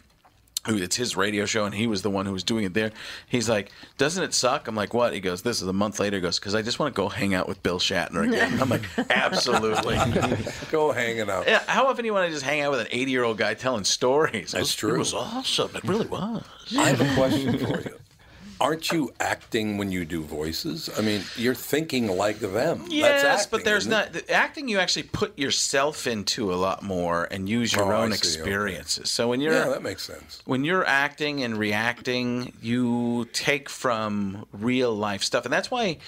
who it's his radio show, and he was the one who was doing it there. He's like, "Doesn't it suck?" I'm like, "What?" He goes, "This is a month later." He goes, "Because I just want to go hang out with Bill Shatner again." I'm like, [LAUGHS] "Absolutely." [LAUGHS] Go hanging out. Yeah, how often do you want to just hang out with an 80 year old guy telling stories? That's It true. It was awesome. It really was. I have a question for you. Aren't you acting when you do voices? I mean, you're thinking like them. That's Yes, acting, but there's isn't the acting. You actually put yourself into a lot more and use your Oh, own see, okay. experiences. So when you're Yeah, that makes sense. when you're acting and reacting, you take from real life stuff, and that's why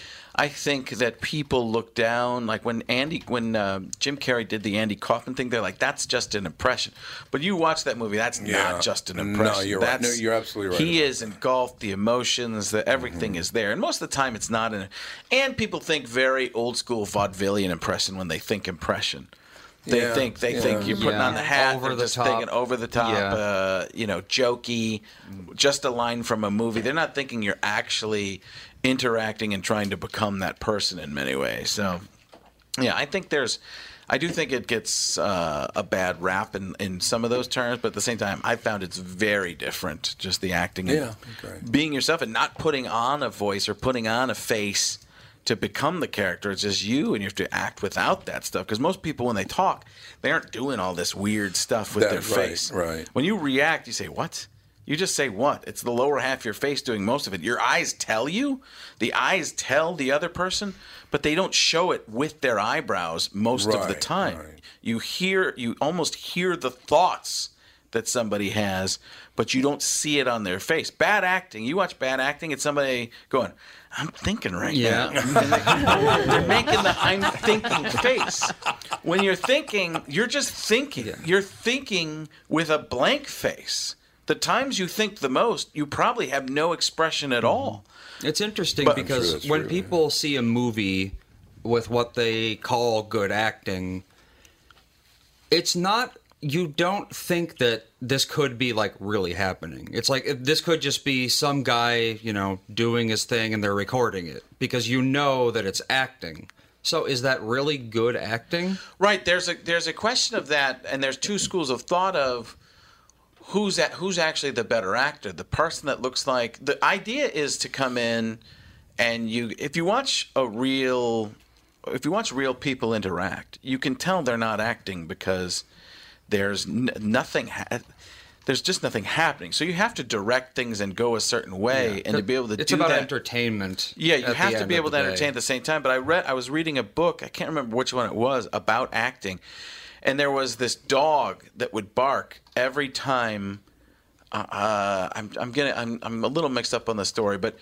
I think that people look down. Like when Andy, when uh, Jim Carrey did the Andy Kaufman thing, they're like, "That's just an impression." But you watch that movie, that's Yeah. not just an No, impression. you're right. No, you're absolutely right He about is engulfed. The emotions, the everything is there, and most of the time, it's not an. And people think very old school vaudevillian impression when they think impression. They Yeah, think they yeah. think you're putting Yeah. on the hat, Over they're the just top. thinking over the top, Yeah. uh, you know, jokey, just a line from a movie. They're not thinking you're actually interacting and trying to become that person in many ways. So, yeah, I think there's, I do think it gets uh, a bad rap in, in some of those terms, but at the same time, I found it's very different. Just the acting, Yeah, being yourself, and not putting on a voice or putting on a face to become the character. It's just you, and you have to act without that stuff. Because most people, when they talk, they aren't doing all this weird stuff with That's their right, face. right. When you react, you say, What? You just say what? It's the lower half of your face doing most of it. Your eyes tell you. The eyes tell the other person, but they don't show it with their eyebrows most of the Right, time. You hear, you almost hear the thoughts that somebody has, but you don't see it on their face. Bad acting. You watch bad acting, it's somebody going, I'm thinking right Yeah. now. [LAUGHS] They, they're making the I'm thinking face. When you're thinking, you're just thinking. You're thinking with a blank face. The times you think the most, you probably have no expression at all. Mm-hmm. It's interesting But- because I'm sure when true, people see a movie with what they call good acting, it's not. You don't think that this could be like really happening. It's like this could just be some guy, you know, doing his thing and they're recording it because you know that it's acting. So is that really good acting? Right. There's a there's a question of that, and there's two schools of thought of who's at, who's actually the better actor. The person that looks like the idea is to come in and you if you watch a real if you watch real people interact, you can tell they're not acting because there's n- nothing. Ha- there's just nothing happening. So you have to direct things and go a certain way, and to be able to it's do about that. entertainment. Yeah, you have to be able to day. entertain at the same time. But I read, I was reading a book. I can't remember which one it was about acting, and there was this dog that would bark every time. Uh, uh, I'm, I'm gonna, I'm, I'm a little mixed up on the story, but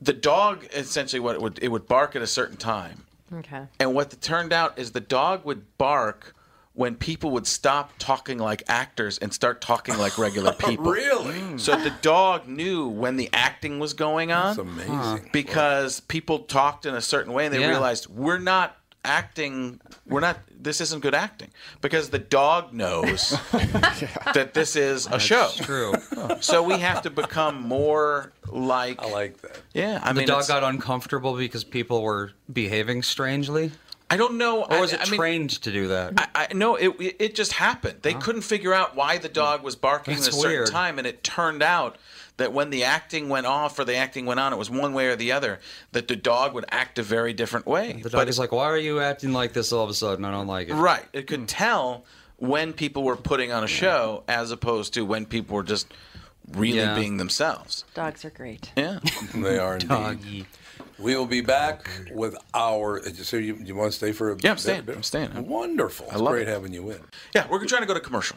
the dog essentially what it would, it would bark at a certain time, Okay. and what it turned out is the dog would bark when people would stop talking like actors and start talking like regular [LAUGHS] people. Really? So the dog knew when the acting was going on. That's amazing. Because people talked in a certain way and they Yeah. realized we're not acting we're not this isn't good acting because the dog knows [LAUGHS] that this is a show. True. [LAUGHS] So we have to become more like I like that. yeah, I the mean dog got uncomfortable because people were behaving strangely. I don't know. Or was I, it I mean, trained to do that? I, I no, it it- it just happened. They couldn't figure out why the dog was barking That's at a certain weird. time, and it turned out that when the acting went off or the acting went on, it was one way or the other. That the dog would act a very different way. The dog is like, why are you acting like this all of a sudden? I don't like it. Right. It could hmm. tell when people were putting on a show as opposed to when people were just really Yeah. being themselves. Dogs are great. Yeah. [LAUGHS] They are indeed. Doggy. We will be back with our. So you, you want to stay for a Yeah, I'm bit- staying. bit? I'm staying. Wonderful. It's love great it. having you in. Yeah, we're trying to go to commercial.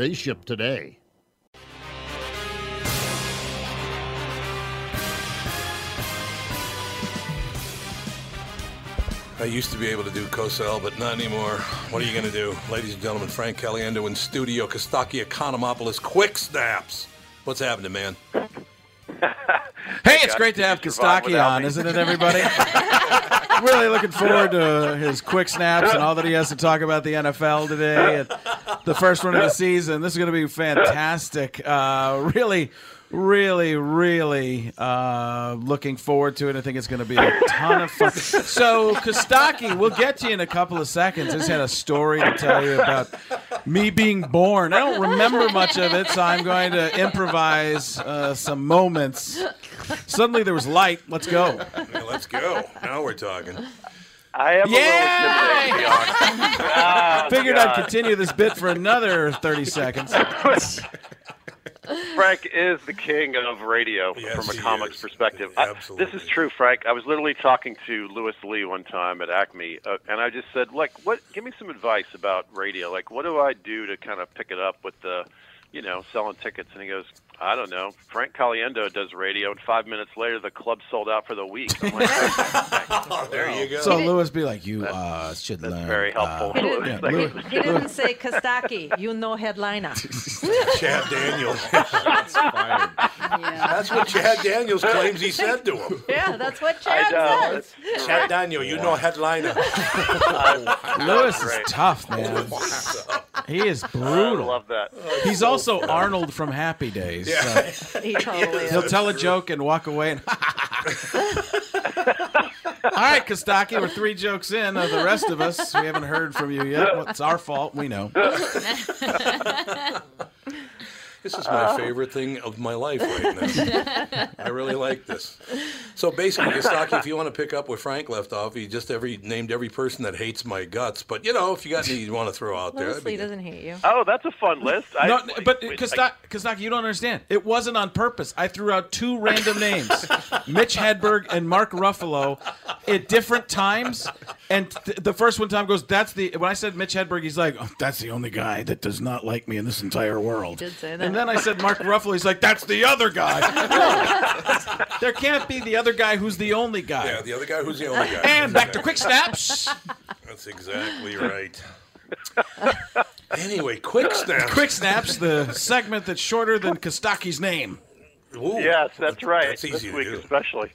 They ship today. I used to be able to do Cosell, but not anymore. What are you going to do? Ladies and gentlemen, Frank Caliendo in studio, Kostaki Economopoulos, Quick Snaps. What's happening, man? [LAUGHS] Hey, it's great to have Kostaki on, isn't it, everybody? [LAUGHS] really looking forward to his quick snaps and all that he has to talk about the NFL today. The first one of the season. This is going to be fantastic. Uh, really, really, really uh, looking forward to it. I think it's going to be a ton of fun. So, Kostaki, we'll get to you in a couple of seconds. I just had a story to tell you about me being born. I don't remember much of it, so I'm going to improvise uh, some moments. Suddenly there was light. Let's go. Yeah, let's go. Now we're talking. I am Yay! a little intimidated, to be honest. Ah, Figured I'd continue this bit for another 30 seconds. [LAUGHS] Frank is the king of radio Yes, from a comics is. perspective. I- Absolutely. this is true, Frank. I was literally talking to Louis Lee one time at Acme, uh, and I just said, like, what? Give me some advice about radio. Like, what do I do to kind of pick it up with the, you know, selling tickets? And he goes, I don't know. Frank Caliendo does radio, and five minutes later, the club sold out for the week. I'm like, Oh, [LAUGHS] there you go. So Lewis be like, you uh, should learn. very helpful. uh, He didn't, yeah, Thank Lewis- you. he didn't say Kostaki, you know headliner. [LAUGHS] Chad Daniels. [LAUGHS] Shots fired. That's what Chad Daniels claims he said to him. Yeah, that's what I Chad know. says. That's Chad right. Daniel, you know headliner. Lewis is tough, man. He is brutal. I love that. He's also Arnold from Happy Days. Yeah. so [LAUGHS] He totally He'll is. tell a joke and walk away. And [LAUGHS] All right, Kostaki, we're three jokes in. Uh, the rest of us, we haven't heard from you yet. Well, it's our fault. We know. [LAUGHS] This is my favorite thing of my life right now. [LAUGHS] I really like this. So basically, Kostaki, if you want to pick up where Frank left off, he just every named every person that hates my guts. But you know, if you got any you want to throw out there, that'd Leslie doesn't hate you. Oh, that's a fun list. I, No, wait, but wait, Kostaki, Kostaki, you don't understand. It wasn't on purpose. I threw out two random names, [LAUGHS] Mitch Hedberg and Mark Ruffalo, at different times. And th- the first one time goes, "That's the." When I said Mitch Hedberg, he's like, oh, "That's the only guy that does not like me in this entire world." Did say that. And then I said Mark Ruffalo. He's like, "That's the other guy." No. [LAUGHS] there can't be the other guy who's the only guy. Yeah, the other guy who's the only guy. And back to quick snaps. That's exactly right. anyway, quick snaps. Quick snaps, the segment that's shorter than Kostaki's name. Ooh, Yes, that's right. That's easy this to week do. especially.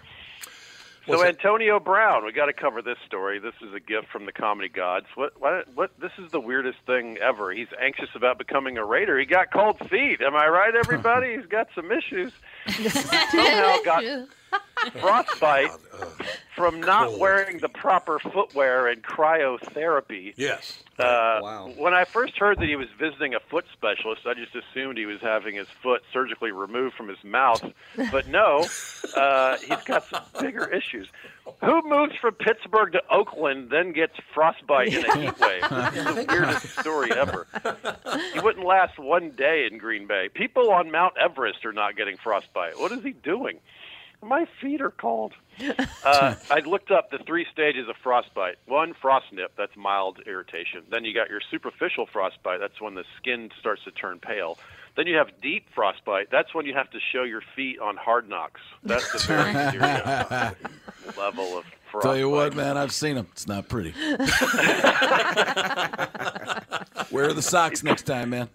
What's so that? Antonio Brown, we got to cover this story. This is a gift from the comedy gods. What? What? What? This is the weirdest thing ever. He's anxious about becoming a Raider. He got cold feet. Am I right, everybody? [LAUGHS] He's got some issues. [LAUGHS] Somehow got frostbite from not Cold wearing the proper footwear and cryotherapy. Yes. Uh, Wow. When I first heard that he was visiting a foot specialist, I just assumed he was having his foot surgically removed from his mouth. But no, uh, he's got some bigger issues. Who moves from Pittsburgh to Oakland, then gets frostbite in a heat wave? [LAUGHS] This is the weirdest story ever. He wouldn't last one day in Green Bay. People on Mount Everest are not getting frostbite. What is he doing? My feet are cold. [LAUGHS] Uh, I looked up the three stages of frostbite. One, frost nip, that's mild irritation. Then you got your superficial frostbite, that's when the skin starts to turn pale. Then you have deep frostbite, that's when you have to show your feet on hard knocks. That's the very [LAUGHS] serious level of frostbite. Tell you what, man, I've seen them. It's not pretty. [LAUGHS] Wear the socks next time, man.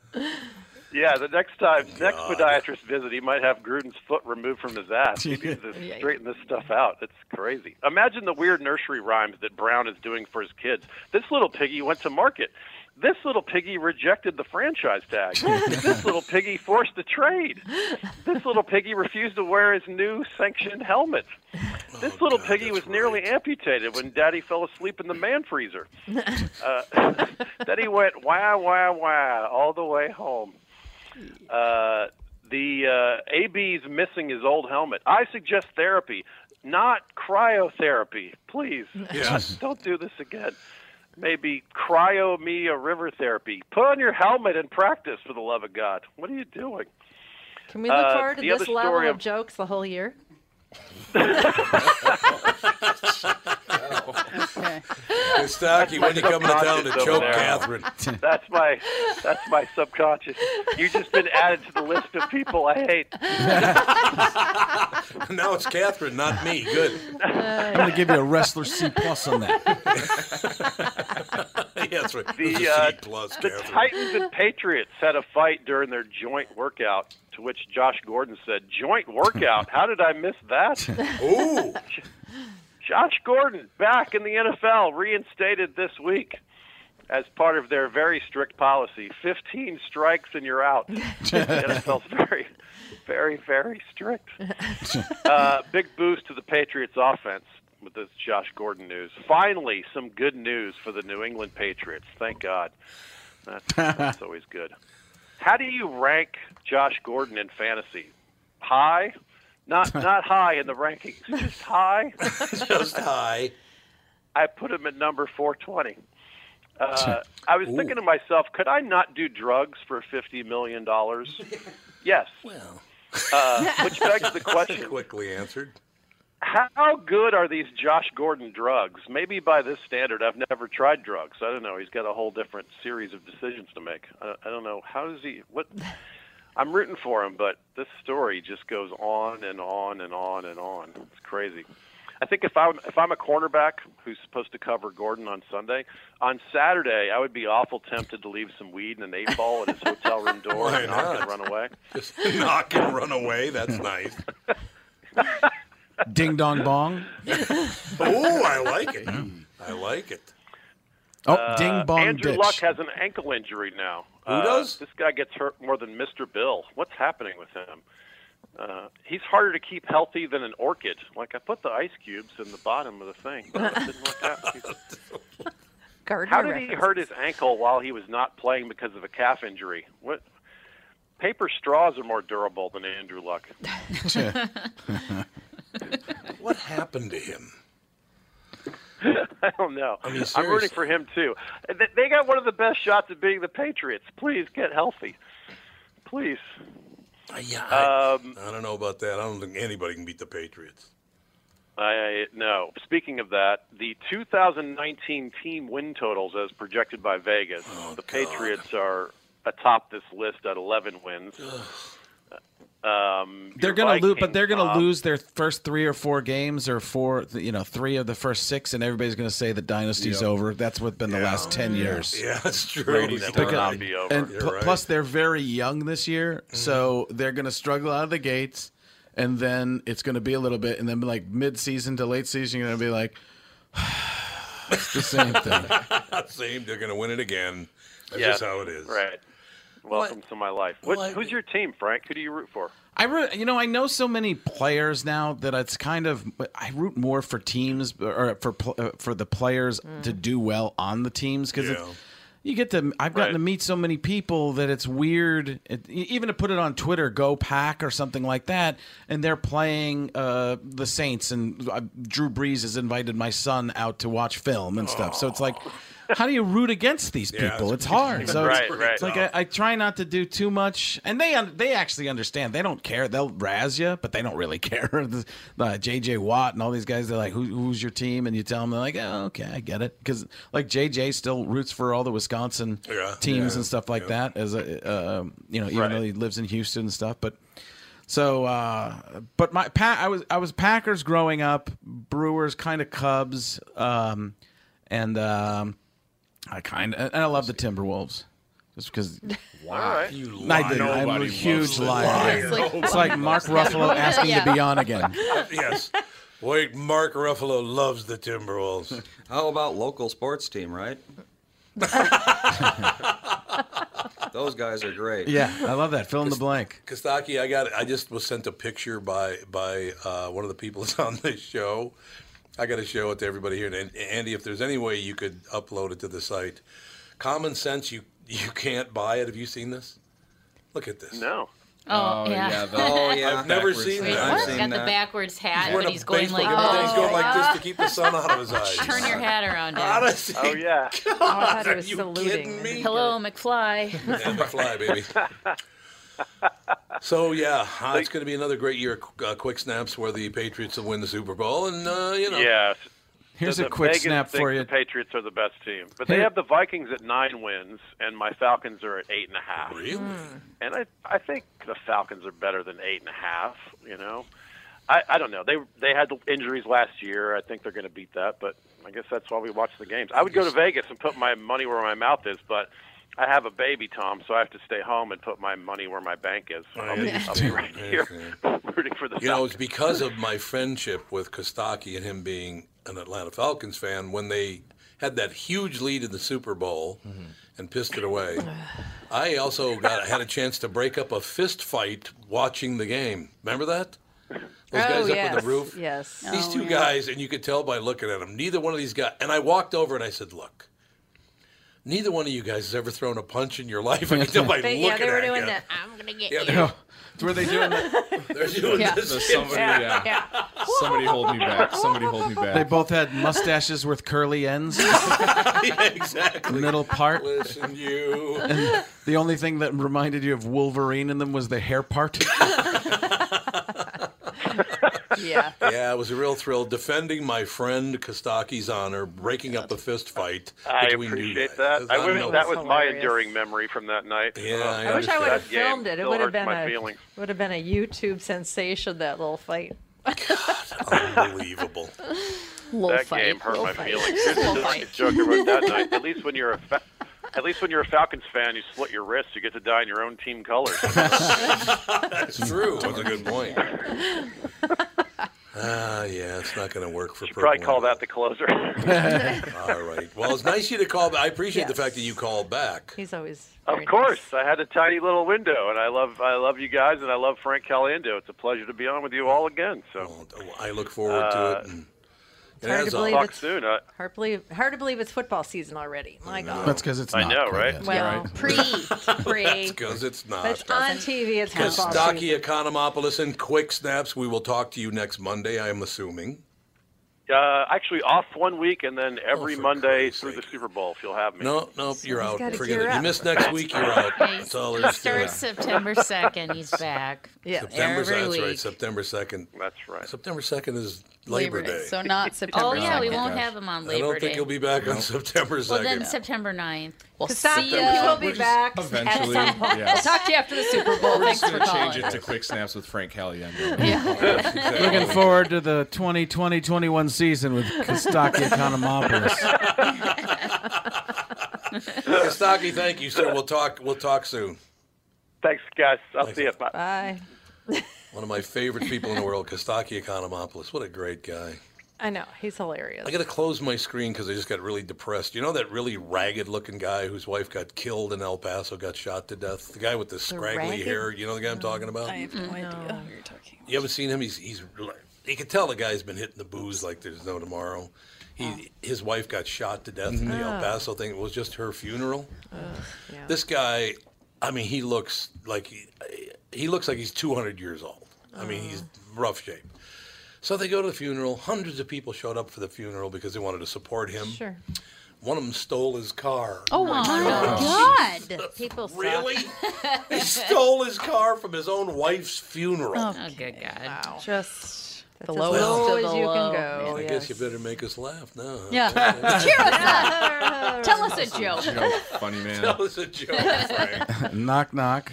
Yeah, the next time, next podiatrist visit, he might have Gruden's foot removed from his ass. He needs to [LAUGHS] straighten this stuff out. It's crazy. Imagine the weird nursery rhymes that Brown is doing for his kids. This little piggy went to market. This little piggy rejected the franchise tag. [LAUGHS] this little piggy forced the trade. This little piggy refused to wear his new sanctioned helmet. This little piggy was nearly amputated when Daddy fell asleep in the man freezer. [LAUGHS] Uh, then he went wah wah wah all the way home. Uh, the uh, AB's missing his old helmet. I suggest therapy, not cryotherapy. Please, [LAUGHS] Yes. [LAUGHS] don't do this again. Maybe cryo me a river therapy. Put on your helmet and practice for the love of God. What are you doing? Can we look Uh, forward to this level of of- jokes the whole year? [LAUGHS] Kostaki, when you coming to town to Subconscious choke there. Catherine? That's my that's my subconscious. You've just been added to the list of people I hate. [LAUGHS] now it's Catherine, not me. Good. I'm going to give you a wrestler C plus on that. [LAUGHS] yeah, that's right. The, uh, C plus, The Catherine. Titans and Patriots had a fight during their joint workout, to which Josh Gordon said, "Joint workout? How did I miss that?" Ooh. [LAUGHS] Josh Gordon back in the NFL, reinstated this week as part of their very strict policy: 15 strikes and you're out. [LAUGHS] the NFL's very, very, very strict. [LAUGHS] Uh, big boost to the Patriots offense with this Josh Gordon news. Finally, some good news for the New England Patriots. Thank God. That's, that's [LAUGHS] always good. How do you rank Josh Gordon in fantasy? High? Not [LAUGHS] not high in the rankings, just high. [LAUGHS] Just high. I put him at number 420. Uh, I was thinking to myself, could I not do drugs for fifty million dollars? [LAUGHS] yes. Well, Uh, which begs the question: quickly answered. How good are these Josh Gordon drugs? Maybe by this standard, I've never tried drugs. I don't know. He's got a whole different series of decisions to make. I, I don't know. How does he? What? I'm rooting for him, but this story just goes on and on and on and on. It's crazy. I think if I'm if I'm a cornerback who's supposed to cover Gordon on Sunday, on Saturday I would be awful tempted to leave some weed and an eight ball at his hotel room [LAUGHS] door Why and knock not? and run away. [LAUGHS] Just knock and run away. That's nice. [LAUGHS] Ding dong bong. Oh, I like it. I like it. Oh, Uh, ding bong Andrew ditch. Luck has an ankle injury now. Who Uh, does? This guy gets hurt more than Mr. Bill. What's happening with him? Uh, he's harder to keep healthy than an orchid. Like I put the ice cubes in the bottom of the thing. but it didn't work out. [LAUGHS] Gardner How did he hurt his ankle while he was not playing because of a calf injury? What? Paper straws are more durable than Andrew Luck. [LAUGHS] [LAUGHS] What happened to him? [LAUGHS] I don't know. I mean, I'm rooting for him too. They- got one of the best shots at being the Patriots. Please get healthy. Please. Yeah, I, Um, I don't know about that. I don't think anybody can beat the Patriots. I no. Speaking of that, the 2019 team win totals, as projected by Vegas, Oh, the Patriots are atop this list at 11 wins. Um, They're gonna lose, but they're gonna lose their first three or four games, or four, you know, three of the first six, and everybody's gonna say the dynasty's Yep. over. That's what's been the last ten years. Yeah, that's true. Brady's Because- not be over. And pl- right. plus, they're very young this year, so they're going to struggle out of the gates, and then it's going to be a little bit, and then like mid-season to late season, you're going to be like, [SIGHS] it's the same thing. [LAUGHS] Same. They're going to win it again. That's Yes, just how it is. Right. Welcome to my life. What, Well, I- who's your team, Frank? Who do you root for? I root, you know, I know so many players now that it's kind of I root more for teams or for uh, for the players to do well on the teams because Yeah. you get to I've gotten Right. to meet so many people that it's weird it, even to put it on Twitter go pack or something like that and they're playing uh, the Saints and uh, Drew Brees has invited my son out to watch film and stuff so it's like how do you root against these people? It's [LAUGHS] it's hard. So Right, it's, right. it's like I, I try not to do too much and they they actually understand. They don't care. They'll razz you but they don't really [LAUGHS] care. [LAUGHS] The, the JJ Watt and all these guys they're like Who, who's your team? And you tell them they're like oh, okay I get it. Because like JJ still roots for all the Wisconsin Yeah, teams yeah, and stuff like yeah. that as a uh, you know even Right. though he lives in Houston and stuff but so uh but my pa- I was I was Packers growing up Brewers kind of Cubs um and um I kind of and I love the Timberwolves just because Why? [LAUGHS] You I lie. did. I'm a Nobody huge loves it. liar. It's like- It's like Mark Ruffalo asking Yeah. to be on again. [LAUGHS] yes. Wait, Mark Ruffalo loves the Timberwolves. How about local sports team, right? [LAUGHS] Those guys are great. Yeah, I love that. Fill in the blank. Kostaki, I got. I just was sent a picture by by uh, one of the people that's on this show. I got to show it to everybody here. And Andy, if there's any way you could upload it to the site, Common Sense, you you can't buy it. Have you seen this? Look at this. No. Oh, yeah. the- oh yeah. [LAUGHS] I've never backwards seen that. I've What? seen Got the backwards hat, wearing but he's going like, cap, and he's going like this oh, to keep the sun out of his [LAUGHS] eyes. turn your hat around. Dad. Honestly, Oh yeah. [LAUGHS] Oh, I thought he are you saluting. kidding me? Hello, McFly. And the fly, baby. So yeah, uh, [LAUGHS] it's going to be another great year. of Uh, quick snaps where the Patriots will win the Super Bowl, and uh, you know, Yes. Here's The- a the quick Vegas snap for you. The Patriots are the best team, but they have the Vikings at nine wins, and my Falcons are at eight and a half. really. And I, I think the Falcons are better than eight and a half. You know, I, I don't know. They they had the injuries last year. I think they're going to beat that, but I guess that's why we watch the games. I would go to Vegas and put my money where my mouth is, but I have a baby, Tom, so I have to stay home and put my money where my bank is. I I'll be, I'll be right here [LAUGHS] rooting for the You know, it's because of my friendship with Kostaki and him being an Atlanta Falcons fan. When they had that huge lead in the Super Bowl mm-hmm. and pissed it away, [SIGHS] I also got had a chance to break up a fist fight watching the game. Remember that? Those oh, guys oh, up yes. on the roof. Yes. These oh, two guys, and you could tell by looking at them, neither one of these guys. And I walked over and I said, "Look, neither one of you guys has ever thrown a punch in your life." I can tell by They, looking yeah, they were at doing you. that. I'm gonna get Yeah, you. they're, Were they doing that? [LAUGHS] they're doing Yeah. this. So somebody, yeah. Yeah. Somebody hold me back. Somebody hold me back. They both had mustaches with curly ends, [LAUGHS] yeah, exactly. middle part. Listen, you. And the only thing that reminded you of Wolverine in them was the hair part. [LAUGHS] Yeah. [LAUGHS] Yeah, it was a real thrill defending my friend Kostaki's honor, breaking up a fist fight I between you appreciate guys. that. I wish that was my enduring memory from that night. Yeah, Uh, I I wish I would have filmed it. It would have been my a feelings. would have been a YouTube sensation. That little fight. Unbelievable. [LAUGHS] that fight, game hurt little my fight. feelings. Here's [LAUGHS] Little the joke I wrote that night. At least when you're a fa- at least when you're a Falcons fan, you slit your wrists. You get to die in your own team colors. That's [LAUGHS] true. That's a good point. [LAUGHS] Ah, yeah, it's not going to work for You probably purple. call that the closer. [LAUGHS] All right. Well, it's nice of you to call. back. I appreciate the fact that you called back. He's always. Of course, I had a tiny little window, and I love I love you guys, and I love Frank Caliendo. It's a pleasure to be on with you all again. So I look forward to Uh, it. And, It's hard to believe it's soon. Uh, hard, believe, hard to believe it's football season already. My God. That's because it's I not I know, right? yet. Well, pre, [LAUGHS] pre. That's because it's not. But it's on TV. It's football Kostaki season. Economopoulos and Quick Snaps. We will talk to you next Monday, I am assuming. uh, actually, off one week, and then every Oh, for Monday through the Super Bowl, if you'll have me. No, no, you're out. Forget gear it. You miss next week, you're out. That's all there is to it. Starts September 2nd. He's back. [LAUGHS] Yeah. September, Every that's week. right. September 2nd. That's right. September 2nd is Labor, Day. So not September. [LAUGHS] Oh yeah, we won't have him on Labor Day. I don't think he'll be back on September 2nd. well, then September 9th. We'll Kostaki see ya. will be back eventually. yeah. we'll talk to you after the Super Bowl. We're Thanks just for gonna calling. change it to quick snaps with Frank Caliendo. [LAUGHS] Looking forward to the 2020-21 season with Kostaki Economopoulos. [LAUGHS] Kostaki, thank you, sir. We'll talk. We'll talk soon. Thanks, guys. I'll see you. Bye. Bye. One of my favorite people in the world, Kostaki Economopoulos. What a great guy. I know he's hilarious. I got to close my screen because I just got really depressed. You know that really ragged-looking guy whose wife got killed in El Paso, got shot to death. The guy with the scraggly ragged? hair. You know the guy I'm talking about. I have no idea who you're talking. You haven't seen him? He's he's. You can tell the guy's been hitting the booze like there's no tomorrow. He oh. his wife got shot to death in the El Oh. Paso thing. It was just her funeral. yeah. This guy, I mean, he looks like he, he looks like he's 200 years old. I mean, he's rough shape. So they go to the funeral. Hundreds of people showed up for the funeral because they wanted to support him. Sure. One of them stole his car. Oh, oh my God! People suck. Really? [LAUGHS] he stole his car from his own wife's funeral. Oh, oh good God! Wow. Just That's the as lowest low of as the you can low. go. I yes. guess you better make us laugh now. Yeah. [LAUGHS] Cheer us up. [LAUGHS] Tell us a joke. funny man. Tell us a joke, Frank. knock, knock.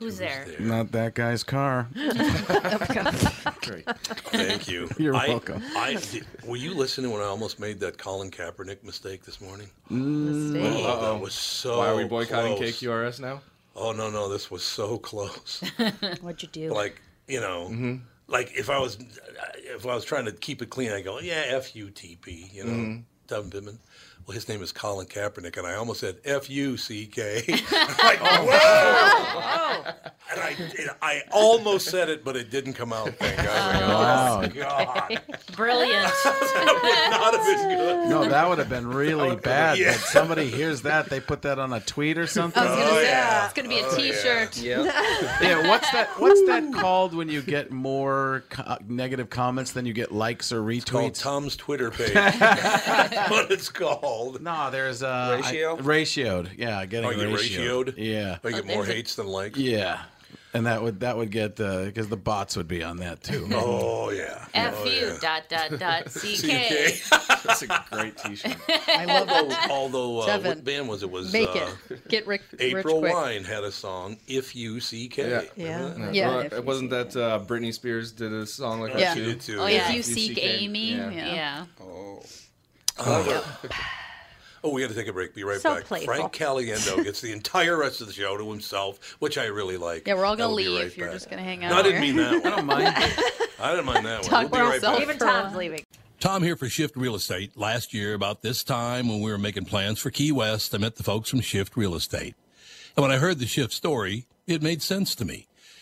Who's there? Not that guy's car. [LAUGHS] Great. Thank you. [LAUGHS] You're I- welcome. I, did, were you listening when I almost made that Colin Kaepernick mistake this morning? Mistake. Oh, Uh-oh. that was so Why are we boycotting close. KQRS now? Oh no, no, this was so close. [LAUGHS] What'd you do? like you know, Mm-hmm. like if I was if I was trying to keep it clean, I go, yeah, F U T P, you know, Mm-hmm. Devin Pittman. Well, his name is Colin Kaepernick, and I almost said F U C K. [LAUGHS] [LAUGHS] like, oh, whoa! And I, I almost said it, but it didn't come out. Thank God. Oh, wow. Oh, God. [LAUGHS] Brilliant. Not have been good. No, that would have been really bad. yeah. But somebody hears that, they put that on a tweet or something. I was gonna Oh, say yeah. it's gonna be a Oh, T-shirt. yeah, what's that? What's that called when you get more co- negative comments than you get likes or It's called retweets? Tom's Twitter page. That's what it's called. No, there's uh, Ratio? I- ratioed. Yeah, getting Oh, you ratioed. ratioed? Yeah, I get Oh, more there's hates than likes. yeah, and that would that would get because the bots would be on that too. [LAUGHS] Oh yeah. F oh, U yeah. dot dot dot [LAUGHS] C K. [LAUGHS] That's a great T-shirt. I love Although, it. although uh, Devin, what band was it? Was Make uh, it. Get Rick April rich quick. Wine had a song, "If You C K." Yeah. Yeah. Yeah, Well, if you wasn't that uh, Britney Spears did a song like Yeah. that She too? did. Oh yeah. yeah. If you You seek seek Amy, Yeah. yeah. Yeah. Oh. Oh, we got to take a break. Be right So back. playful. Frank Caliendo [LAUGHS] gets the entire rest of the show to himself, which I really like. Yeah, we're all gonna leave. right You're back. just gonna hang out. No, I didn't here. mean that I don't mind. [LAUGHS] I didn't mind that one. Talk We'll be right back. Even Tom's leaving. Tom here for Shift Real Estate. Last year, about this time, when we were making plans for Key West, I met the folks from Shift Real Estate. And when I heard the Shift story, it made sense to me.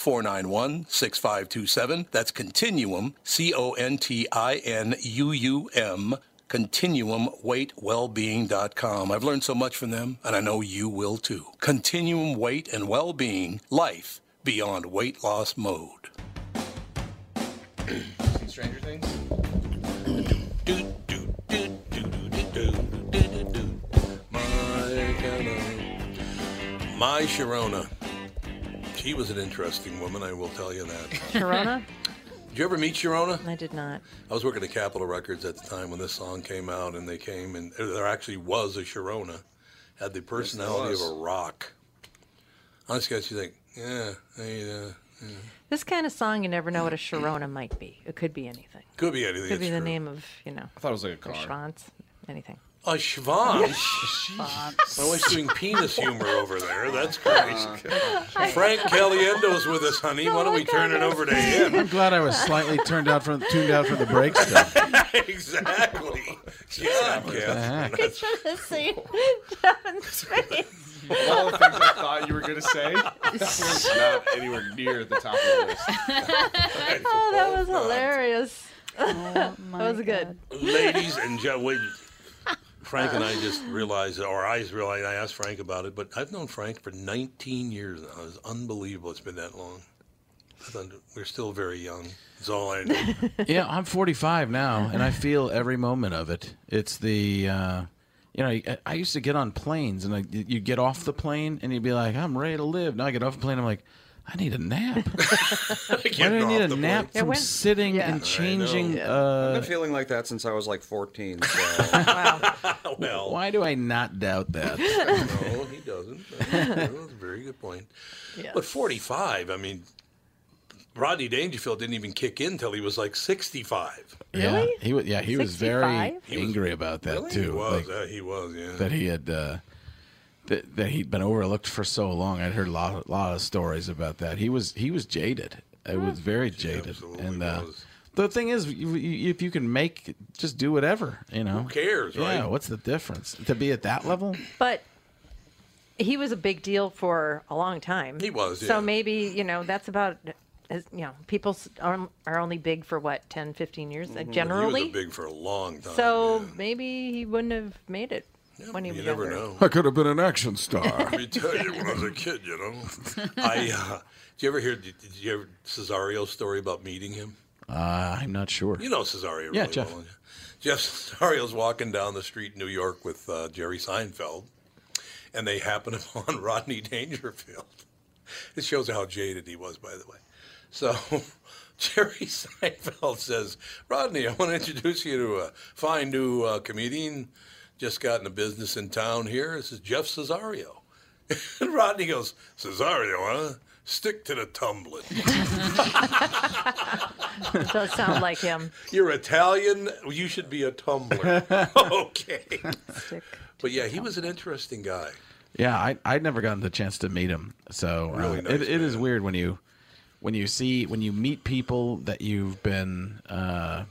491 6527. That's Continuum, C O N T I N U U M, continuumweightwellbeing.com. I've learned so much from them, and I know you will too. Continuum Weight and Wellbeing, life beyond weight loss mode. Stranger Things? My Sharona. She was an interesting woman, I will tell you that. [LAUGHS] Sharona? Did you ever meet Sharona? I did not. I was working at Capitol Records at the time when this song came out, and they came, and there actually was a Sharona. Had the personality of a rock. Honestly, guys, you think, yeah, hey, uh, yeah. This kind of song, you never know what a Sharona might be. It could be anything. Could be anything. Could be it's the true. name of, you know. I thought it was like a car. Schwanz, anything. A Schwanz. My wife's doing penis humor over there. That's oh, great. Frank Caliendo's with us, honey. Why don't we turn it over to him? I'm glad I was slightly turned out from tuned out from the break stuff. [LAUGHS] exactly. Yeah, Catherine. I should have seen Devin's face. All the things I thought you were going to say [LAUGHS] was not anywhere near the top of the list. [LAUGHS] Oh, that was hilarious. Oh that was good. Ladies and gentlemen, Frank and I just realized, or I realized, I asked Frank about it, but I've known Frank for 19 years now. It's unbelievable it's been that long. We're still very young. That's all I know. [LAUGHS] yeah, I'm 45 now, and I feel every moment of it. It's the, uh, you know, I, used to get on planes, and I, you get off the plane, and you'd be like, I'm ready to live. Now I get off the plane, I'm like, I need a nap. [LAUGHS] [LAUGHS] Why do I Getting need a nap plane. from Yeah, when- sitting Yeah. and I changing? I've Uh, been feeling like that since I was like 14. So. [LAUGHS] well, why do I not doubt that? no, he doesn't. That's a very good point. But 45, I mean, Rodney Dangerfield didn't even kick in until he was like 65. Yeah, he was. Yeah, he was very He was- angry about that Really? too. He was, like, uh, he was, yeah. That he had. Uh, that, that he'd been overlooked for so long. I'd heard a lot, lot of stories about that. He was he was jaded. It was very jaded. and uh, the thing is, you, you, if you can make, just do whatever. You know, Who cares, Yeah, right? what's the difference to be at that level? But he was a big deal for a long time. He was, So maybe, you know, that's about, you know, people are, are only big for what, 10, 15 years Mhm. generally? He was big for a long time. so maybe he wouldn't have made it when he you was never younger. know. I could have been an action star. [LAUGHS] Let me tell you, when I was a kid, you know, [LAUGHS] I. Uh, did you ever hear? Did, did you ever Cesario's story about meeting him? Uh, I'm not sure. You know Cesario. Yeah, really Jeff. Well. Jeff [LAUGHS] Cesario's walking down the street in New York with uh, Jerry Seinfeld, and they happen upon Rodney Dangerfield. It shows how jaded he was, by the way. So Jerry Seinfeld says, Rodney, I want to introduce you to a fine new uh, comedian. Just got into business in town here. This is Jeff Cesario. [LAUGHS] And Rodney goes, Cesario, huh? Stick to the tumbling. [LAUGHS] Does sound like him. You're Italian. You should be a tumbler. [LAUGHS] okay. But yeah, he was an interesting guy. Yeah, I I'd never gotten the chance to meet him, so uh, nice it, it is weird when you when you see when you meet people that you've been uh,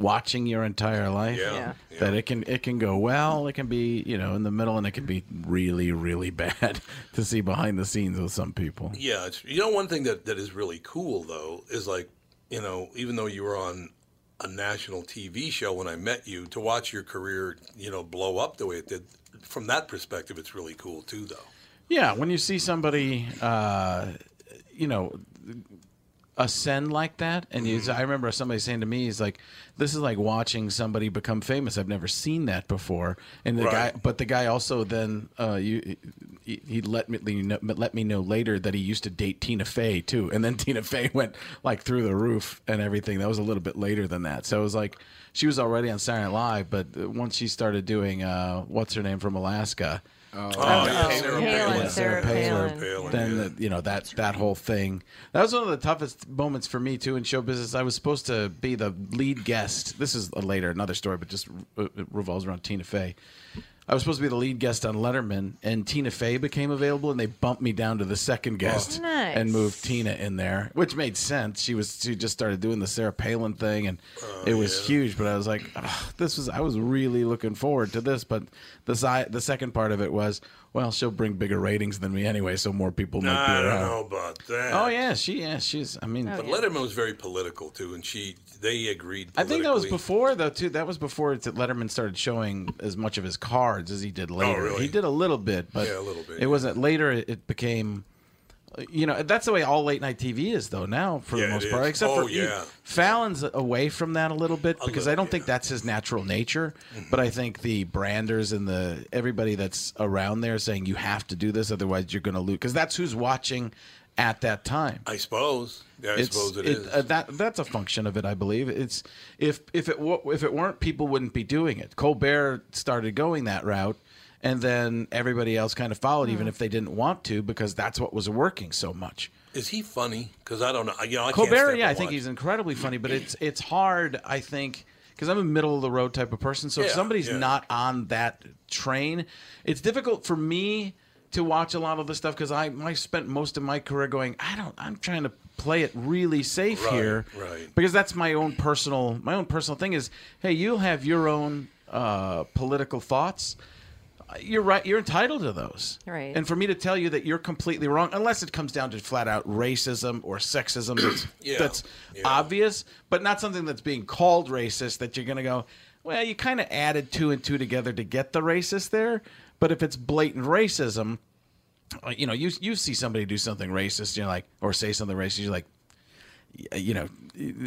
watching your entire life. Yeah, That it can it can go well, it can be you know in the middle, and it can be really really [LAUGHS] bad to see behind the scenes with some people. Yeah, it's, you know one thing that, that is really cool though is like, you know, even though you were on a national TV show when I met you, to watch your career, you know, blow up the way it did, from that perspective, it's really cool too, though. Yeah, when you see somebody, uh, you know, ascend like that, and you, I remember somebody saying to me, "He's like, this is like watching somebody become famous. I've never seen that before." And the Right. guy, but the guy also then, uh, you, he, he let me know, let me know later that he used to date Tina Fey too, and then [LAUGHS] Tina Fey went like through the roof and everything. That was a little bit later than that, so it was like she was already on Saturday Night Live, but once she started doing, uh, what's her name from Alaska. Oh, yeah, Sarah Palin, Sarah Sarah Palin. Palin. Then the, you know that that whole thing. That was one of the toughest moments for me too in show business. I was supposed to be the lead guest. This is a later another story, but just uh, it revolves around Tina Fey. I was supposed to be the lead guest on Letterman, and Tina Fey became available, and they bumped me down to the second oh, guest Nice. and moved Tina in there, which made sense. She was she just started doing the Sarah Palin thing, and oh, it was huge. But I was like, "Ugh, this was I was really looking forward to this. But the side the second part of it was, well, she'll bring bigger ratings than me anyway, so more people might be I don't around. know about that. Oh yeah, she yeah she's. I mean, oh, But Letterman was very political too, and she they agreed. I think that was politically. before though too. That was before that Letterman started showing as much of his cards as he did oh, later. Oh, really? He did a little bit, but Yeah, a little bit, It wasn't later. It, it became. You know, that's the way all late night TV is, though. Now, for Yeah, the most part, is. except Oh, for yeah. Fallon's away from that a little bit because little, I don't think that's his natural nature. Mm-hmm. But I think the branders and the everybody that's around there saying you have to do this, otherwise you're going to lose, because that's who's watching at that time. I suppose. Yeah, I It's- suppose it it- is. uh, that that's a function of it, I believe. It's if if it if it weren't, people wouldn't be doing it. Colbert started going that route, and then everybody else kind of followed, even if they didn't want to, because that's what was working so much. Is he funny? Because I don't know. You know, I can't Colbert, yeah, I think he's incredibly funny, but it's [CLEARS THROAT] it's hard, I think, because I'm a middle of the road type of person. So if somebody's yeah. not on that train, it's difficult for me to watch a lot of the stuff because I I spent most of my career going, I don't, I'm trying to play it really safe Right, here, right. Because that's my own personal my own personal thing is, hey, you'll have your own uh, political thoughts. You're right. You're entitled to those. Right. And for me to tell you that you're completely wrong, unless it comes down to flat out racism or sexism, that's, [CLEARS THROAT] Yeah, that's yeah. obvious, but not something that's being called racist. That you're going to go, well, you kind of added two and two together to get the racist there. But if it's blatant racism, uh, you know, you you see somebody do something racist, you're like, or say something racist, you're like, you know,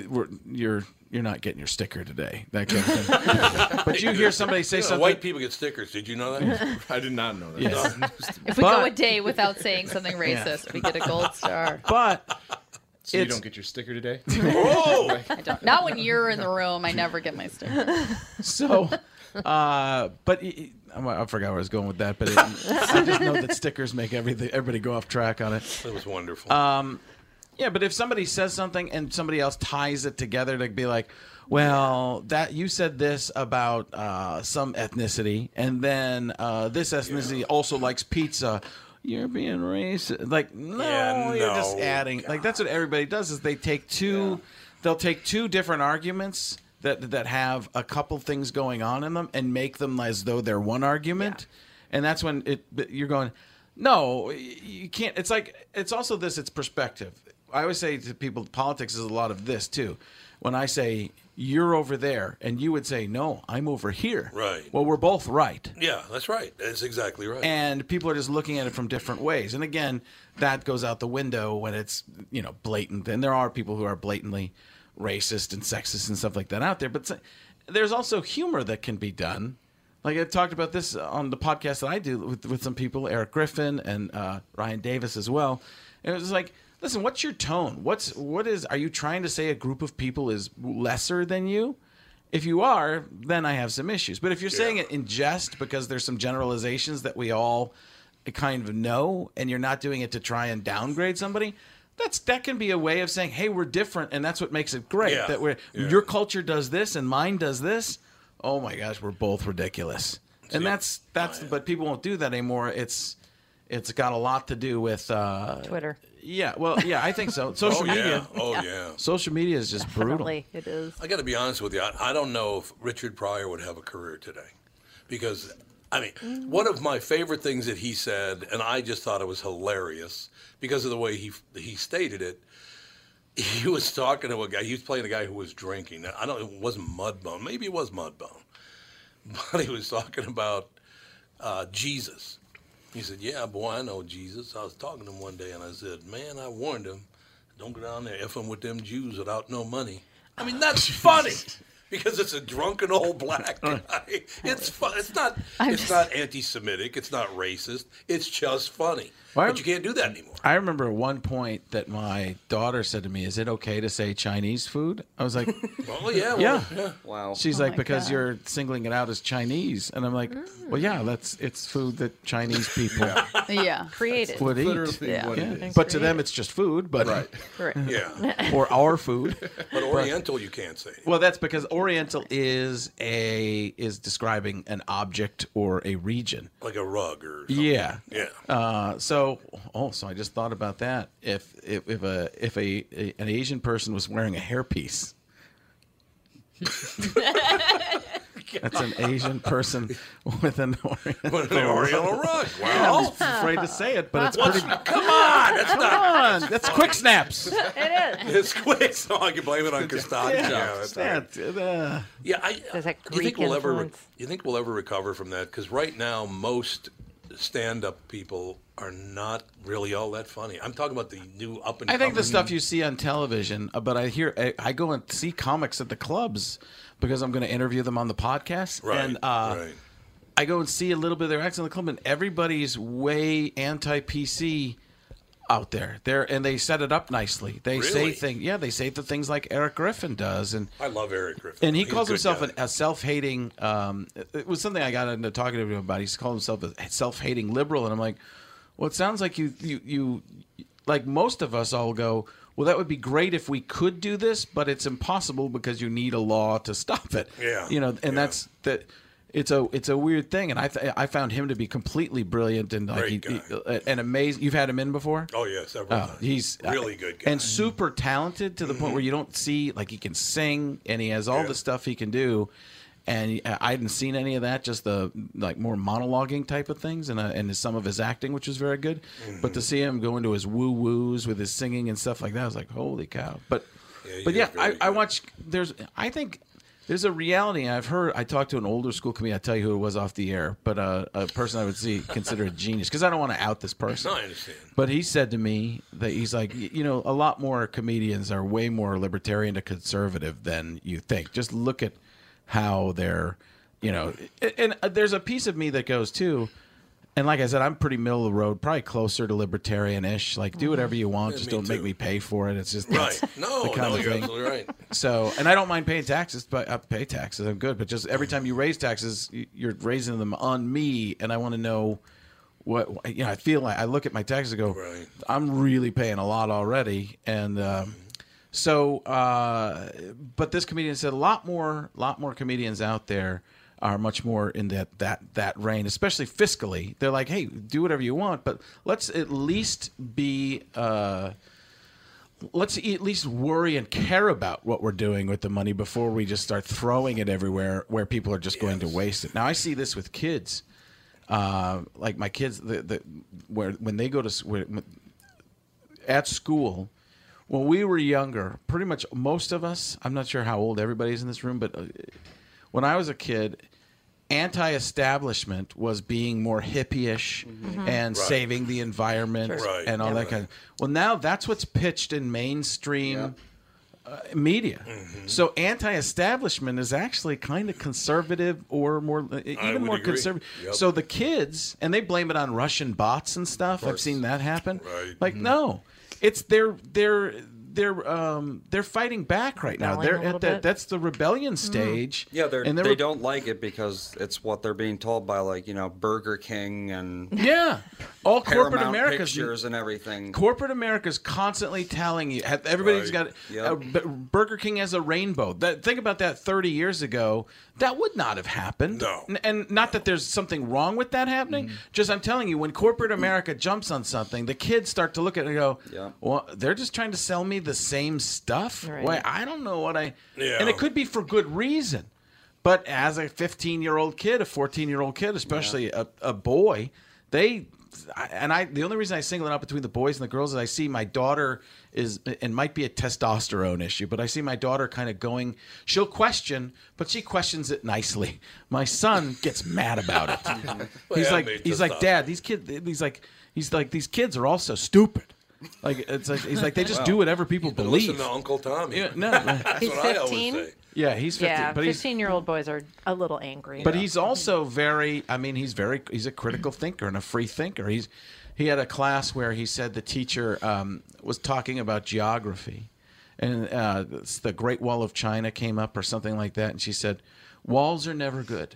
we're, you're you're not getting your sticker today. That kind of thing. [LAUGHS] but you hear somebody say You know, something. White people get stickers. Did you know that? [LAUGHS] I did not know that. Yes. [LAUGHS] If we But- go a day without saying something racist, we get a gold star. But So you don't get your sticker today? Whoa! I don't. Not when you're in the room. I never get my sticker. So, uh, but I forgot where I was going with that. But it, I just know that stickers make everything everybody go off track on it. That was wonderful. Um, yeah, but if somebody says something and somebody else ties it together to be like, well, that you said this about uh, some ethnicity, and then uh, this ethnicity also likes pizza. You're being racist. Like, no, Yeah, you're just no. adding. Like that's what everybody does. Is they take two, they'll take two different arguments that that have a couple things going on in them and make them as though they're one argument, and that's when it you're going. No, you can't. It's like it's also this. It's perspective. I always say to people, politics is a lot of this too. When I say you're over there, and you would say no, I'm over here. Right. Well, we're both right. yeah, that's right. That's exactly right. And people are just looking at it from different ways. And again, that goes out the window when it's you know blatant. And there are people who are blatantly racist and sexist and stuff like that out there. But there's also humor that can be done. Like I talked about this on the podcast that I do with, with some people, Eric Griffin and uh, Ryan Davis as well. And it was like, listen, what's your tone? What's what is? Are you trying to say a group of people is lesser than you? If you are, then I have some issues. But if you're saying it in jest because there's some generalizations that we all kind of know, and you're not doing it to try and downgrade somebody, that's that can be a way of saying, "Hey, we're different," and that's what makes it great. Yeah. That we're Yeah. your culture does this and mine does this. Oh my gosh, we're both ridiculous. And Yeah. that's that's oh, but people won't do that anymore. It's It's got a lot to do with uh, Twitter. Yeah, well, yeah, I think so. [LAUGHS] Social Oh, yeah. media. Oh, yeah. Social media is just brutal. Definitely, it is. I got to be honest with you. I, I don't know if Richard Pryor would have a career today, because I mean, one of my favorite things that he said, and I just thought it was hilarious because of the way he he stated it. He [LAUGHS] was talking to a guy. He was playing a guy who was drinking. I don't. It wasn't Mudbone. Maybe it was Mudbone, [LAUGHS] but he was talking about uh, Jesus. He said, "Yeah, boy, I know Jesus." I was talking to him one day, and I said, "Man, I warned him, don't go down there effing with them Jews without no money." I mean, that's [LAUGHS] funny because it's a drunken old black guy. It's fun. It's not. it's not anti-Semitic. It's not racist. It's just funny. Why- But you can't do that anymore. I remember one point that my daughter said to me, "Is it okay to say Chinese food?" I was like, [LAUGHS] Well, yeah, well, yeah. yeah. Wow. She's Oh like, because God. you're singling it out as Chinese, and I'm like, well, yeah, that's it's food that Chinese people Yeah. [LAUGHS] Created. would eat. Literally Yeah. what Yeah. is. But to them, it's just food. But Right. [LAUGHS] Right. Yeah. or our food. But Oriental, you can't say. Well, that's because Oriental is a is describing an object or a region. Like a rug or Yeah. Yeah. Uh, so, oh, so I just thought about that. If if, if a if a, a an Asian person was wearing a hairpiece, that's an Asian person with an Oriental, With an Oriental rug. Yeah, Wow. I'm afraid to say it, but it's What's- pretty. Come on, that's Come not. on, that's quick snaps. It is. It's quick. So I can blame it on Costanza. Yeah, Yeah, that's that, uh, Yeah, I. There's that you think Greek we'll ever? You think we'll ever recover from that? Because right now, most stand-up people are not really all that funny. I'm talking about the new up and. I think the stuff you see on television, uh, but I hear I, I go and see comics at the clubs because I'm going to interview them on the podcast, Right, and uh, right. I go and see a little bit of their acts in the club, and everybody's way anti PC out there. There, and they set it up nicely. They say Really? things, yeah, they say the things like Eric Griffin does, and I love Eric Griffin. and he He's a calls good himself guy. an, a self-hating. Um, it- it was something I got into talking to him about. He's called himself a self-hating liberal, and I'm like, well, it sounds like you you you like most of us all go. Well, that would be great if we could do this, but it's impossible because you need a law to stop it. Yeah, you know, and that's that. It's a it's a weird thing, and I th- I found him to be completely brilliant and like he, he- uh, and amazing. You've had him in before. Oh yeah, several Oh, times. he's uh, really good guy. and super talented to the point where mm-hmm. you don't see like he can sing and he has all the stuff he can do. And I hadn't seen any of that, just the like more monologuing type of things, and uh, and some of his acting, which was very good. But to see him go into his woo woos with his singing and stuff like that, I was like, holy cow! But he but yeah, I, I watch. There's I think there's a reality. I've heard. I talked to an older school comedian. I tell you who it was off the air, but uh, a person I would see consider a [LAUGHS] genius because I don't want to out this person. No, I understand. But he said to me that he's like, you know, a lot more comedians are way more libertarian to conservative than you think. Just look at how they're, you know, and uh, there's a piece of me that goes too. And like I said, I'm pretty middle of the road, probably closer to libertarian-ish. Like, do whatever you want, Yeah, just don't make me pay for it. It's just Right. that's No, the kind no, of you're thing. absolutely right. So, and I don't mind paying taxes, but I pay taxes. I'm good. But just every time you raise taxes, you're raising them on me, and I want to know what you know. I feel like I look at my taxes and go, I'm really paying a lot already, and um, so. Uh, but this comedian said a lot more, lot more comedians out there are much more in that that that reign, especially fiscally. They're like, hey, do whatever you want, but let's at least be. Uh, let's at least worry and care about what we're doing with the money before we just start throwing it everywhere where people are just going to waste it. Now I see this with kids, uh, like my kids, the, the, where when they go to where, at school. When we were younger, pretty much most of us, I'm not sure how old everybody's in this room, but uh, when I was a kid, anti-establishment was being more hippie-ish Mhm. and Right. saving the environment Right. and all Yeah. that kind of. Well, now that's what's pitched in mainstream uh, media. Mm-hmm. So anti-establishment is actually kind of conservative or more uh, even more agree. conservative. Yep. So the kids and they blame it on Russian bots and stuff. I've seen that happen. Right. Like Mm-hmm. no, it's they're they're they're um they're fighting back right now. Rebelling They're at that that's the rebellion stage. Yeah, they're, and they they're don't like it because it's what they're being told by like you know Burger King and [LAUGHS] Yeah. all corporate America's pictures and everything. Corporate America's constantly telling you. have- Everybody's Right. got. Yep. Uh, Burger King has a rainbow. That think about that. Thirty years ago, that would not have happened. No. And not that there's something wrong with that happening. Mm-hmm. Just I'm telling you, when corporate America jumps on something, the kids start to look at it and go, Yeah. "Well, they're just trying to sell me the same stuff. Right. Why I don't know what I." Yeah. And it could be for good reason. But as a 15 year old kid, a 14 year old kid, especially a, a boy, they I- and I the only reason I single it out between the boys and the girls is I see my daughter is and might be a testosterone issue, but I see my daughter kind of going. She'll question, but she questions it nicely. My son gets mad about it. [LAUGHS] Well, he's yeah, like mate, he's like testosterone. Dad. These kids. He's like he's like these kids are all so stupid. Like it's like he's like they just do whatever people But believe. Listen to Uncle Tommy. Yeah, no. [LAUGHS] That's He's what I always 15? say. Yeah, he's 15, yeah, but 15 year old boys are a little angry. but he's also very. I mean, he's very. He's a critical [CLEARS THROAT] thinker and a free thinker. He's he had a class where he said the teacher um, was talking about geography, and uh, the Great Wall of China came up or something like that, and she said, "Walls are never good."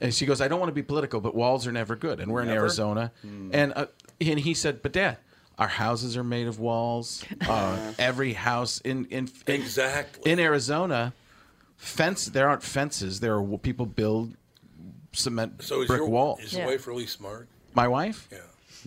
And she goes, "I don't want to be political, but walls are never good." And we're in Arizona, Hmm. and uh, and he said, "But Dad." Our houses are made of walls. [LAUGHS] Uh, every house in in, in exactly in Arizona, fence. There aren't fences. There are people build cement So is brick your walls. Is your wife really smart? My wife? Yeah.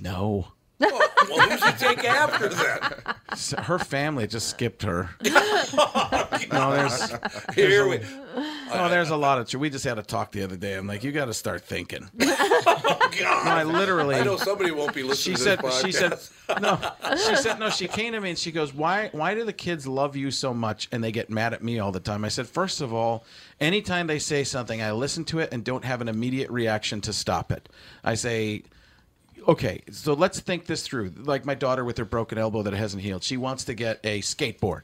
No. Well, who should take after that? S- Her family just skipped her. [LAUGHS] Oh, no, there's, Here there's we- a, no, there's a lot of. We just had a talk the other day. I'm like, you got to start thinking. [LAUGHS] Oh, God. No, I literally. I know somebody won't be listening She to said. this She said. No. She said. No. She came to me and she goes, "Why? Why do the kids love you so much and they get mad at me all the time?" I said, first of all, anytime they say something, I listen to it and don't have an immediate reaction to stop it. I say, okay, so let's think this through. Like my daughter with her broken elbow that hasn't healed, she wants to get a skateboard.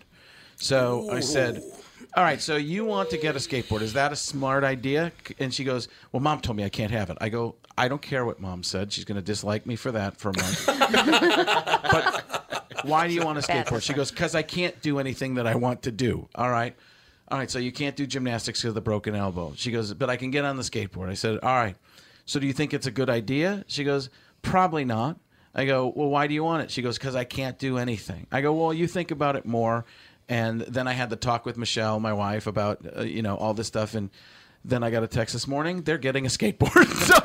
So I said, all right, so you want to get a skateboard. Is that a smart idea? And she goes, well, mom told me I can't have it. I go, I don't care what mom said. She's going to dislike me for that for a month. [LAUGHS] but why do you want a skateboard? She goes, because I can't do anything that I want to do. All right. All right, so you can't do gymnastics because of the broken elbow. She goes, but I can get on the skateboard. I said, all right. So do you think it's a good idea? She goes, probably not. I go, well, why do you want it? She goes, because I can't do anything. I go, well, you think about it more. And then I had the talk with Michelle, my wife, about uh, you know all this stuff, and then I got a text this morning. They're getting a skateboard, [LAUGHS] so,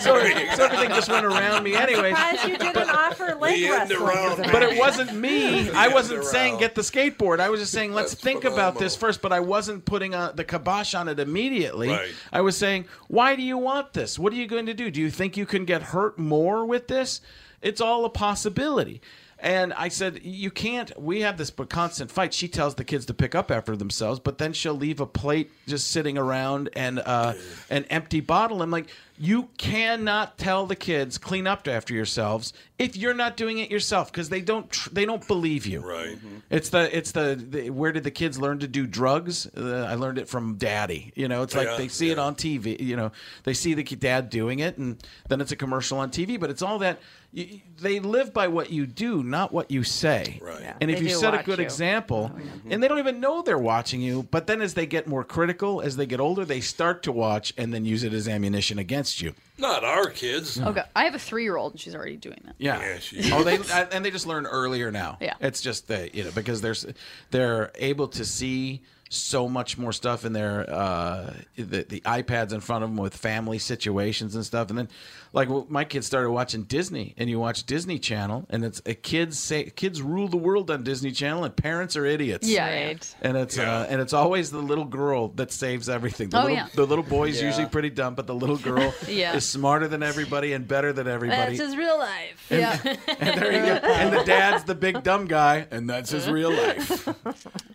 so, so everything just went around me anyway. Surprised you didn't offer leg wrestling. But it wasn't me. [LAUGHS] I wasn't saying get the skateboard. I was just saying let's That's think about this first. But I wasn't putting uh the kibosh on it immediately. Right. I was saying, why do you want this? What are you going to do? Do you think you can get hurt more with this? It's all a possibility. And I said, you can't. We have this constant fight. She tells the kids to pick up after themselves, but then she'll leave a plate just sitting around and uh, an empty bottle. I'm like, you cannot tell the kids clean up after yourselves if you're not doing it yourself because they don't tr- they don't believe you. Right. It's the it's the, the where did the kids learn to do drugs? Uh, I learned it from daddy. You know, it's like Yeah, they see it on TV. You know, they see the dad doing it, and then it's a commercial on TV. But it's all that you, they live by what you do, not what you say. Right. Yeah, and if you set a good you. example, and they don't even know they're watching you, but then as they get more critical, as they get older, they start to watch and then use it as ammunition against you. Not our kids. Mm-hmm. Okay, I have a three-year-old, and she's already doing that. Yeah. Yeah, she oh, they and they just learn earlier now. Yeah. It's just that you know because there's they're able to see so much more stuff in their uh, the the iPads in front of them with family situations and stuff, and then like well, my kids started watching Disney, and you watch Disney Channel, and it's a kids say kids rule the world on Disney Channel, and parents are idiots. Yeah, Right. And it's uh, and it's always the little girl that saves everything. The Oh, little, yeah. The little boy's Yeah. usually pretty dumb, but the little girl [LAUGHS] Yeah. is smarter than everybody and better than everybody. That's his real life. Yeah. [LAUGHS] And there you go. And the dad's the big dumb guy, and that's his real life. [LAUGHS]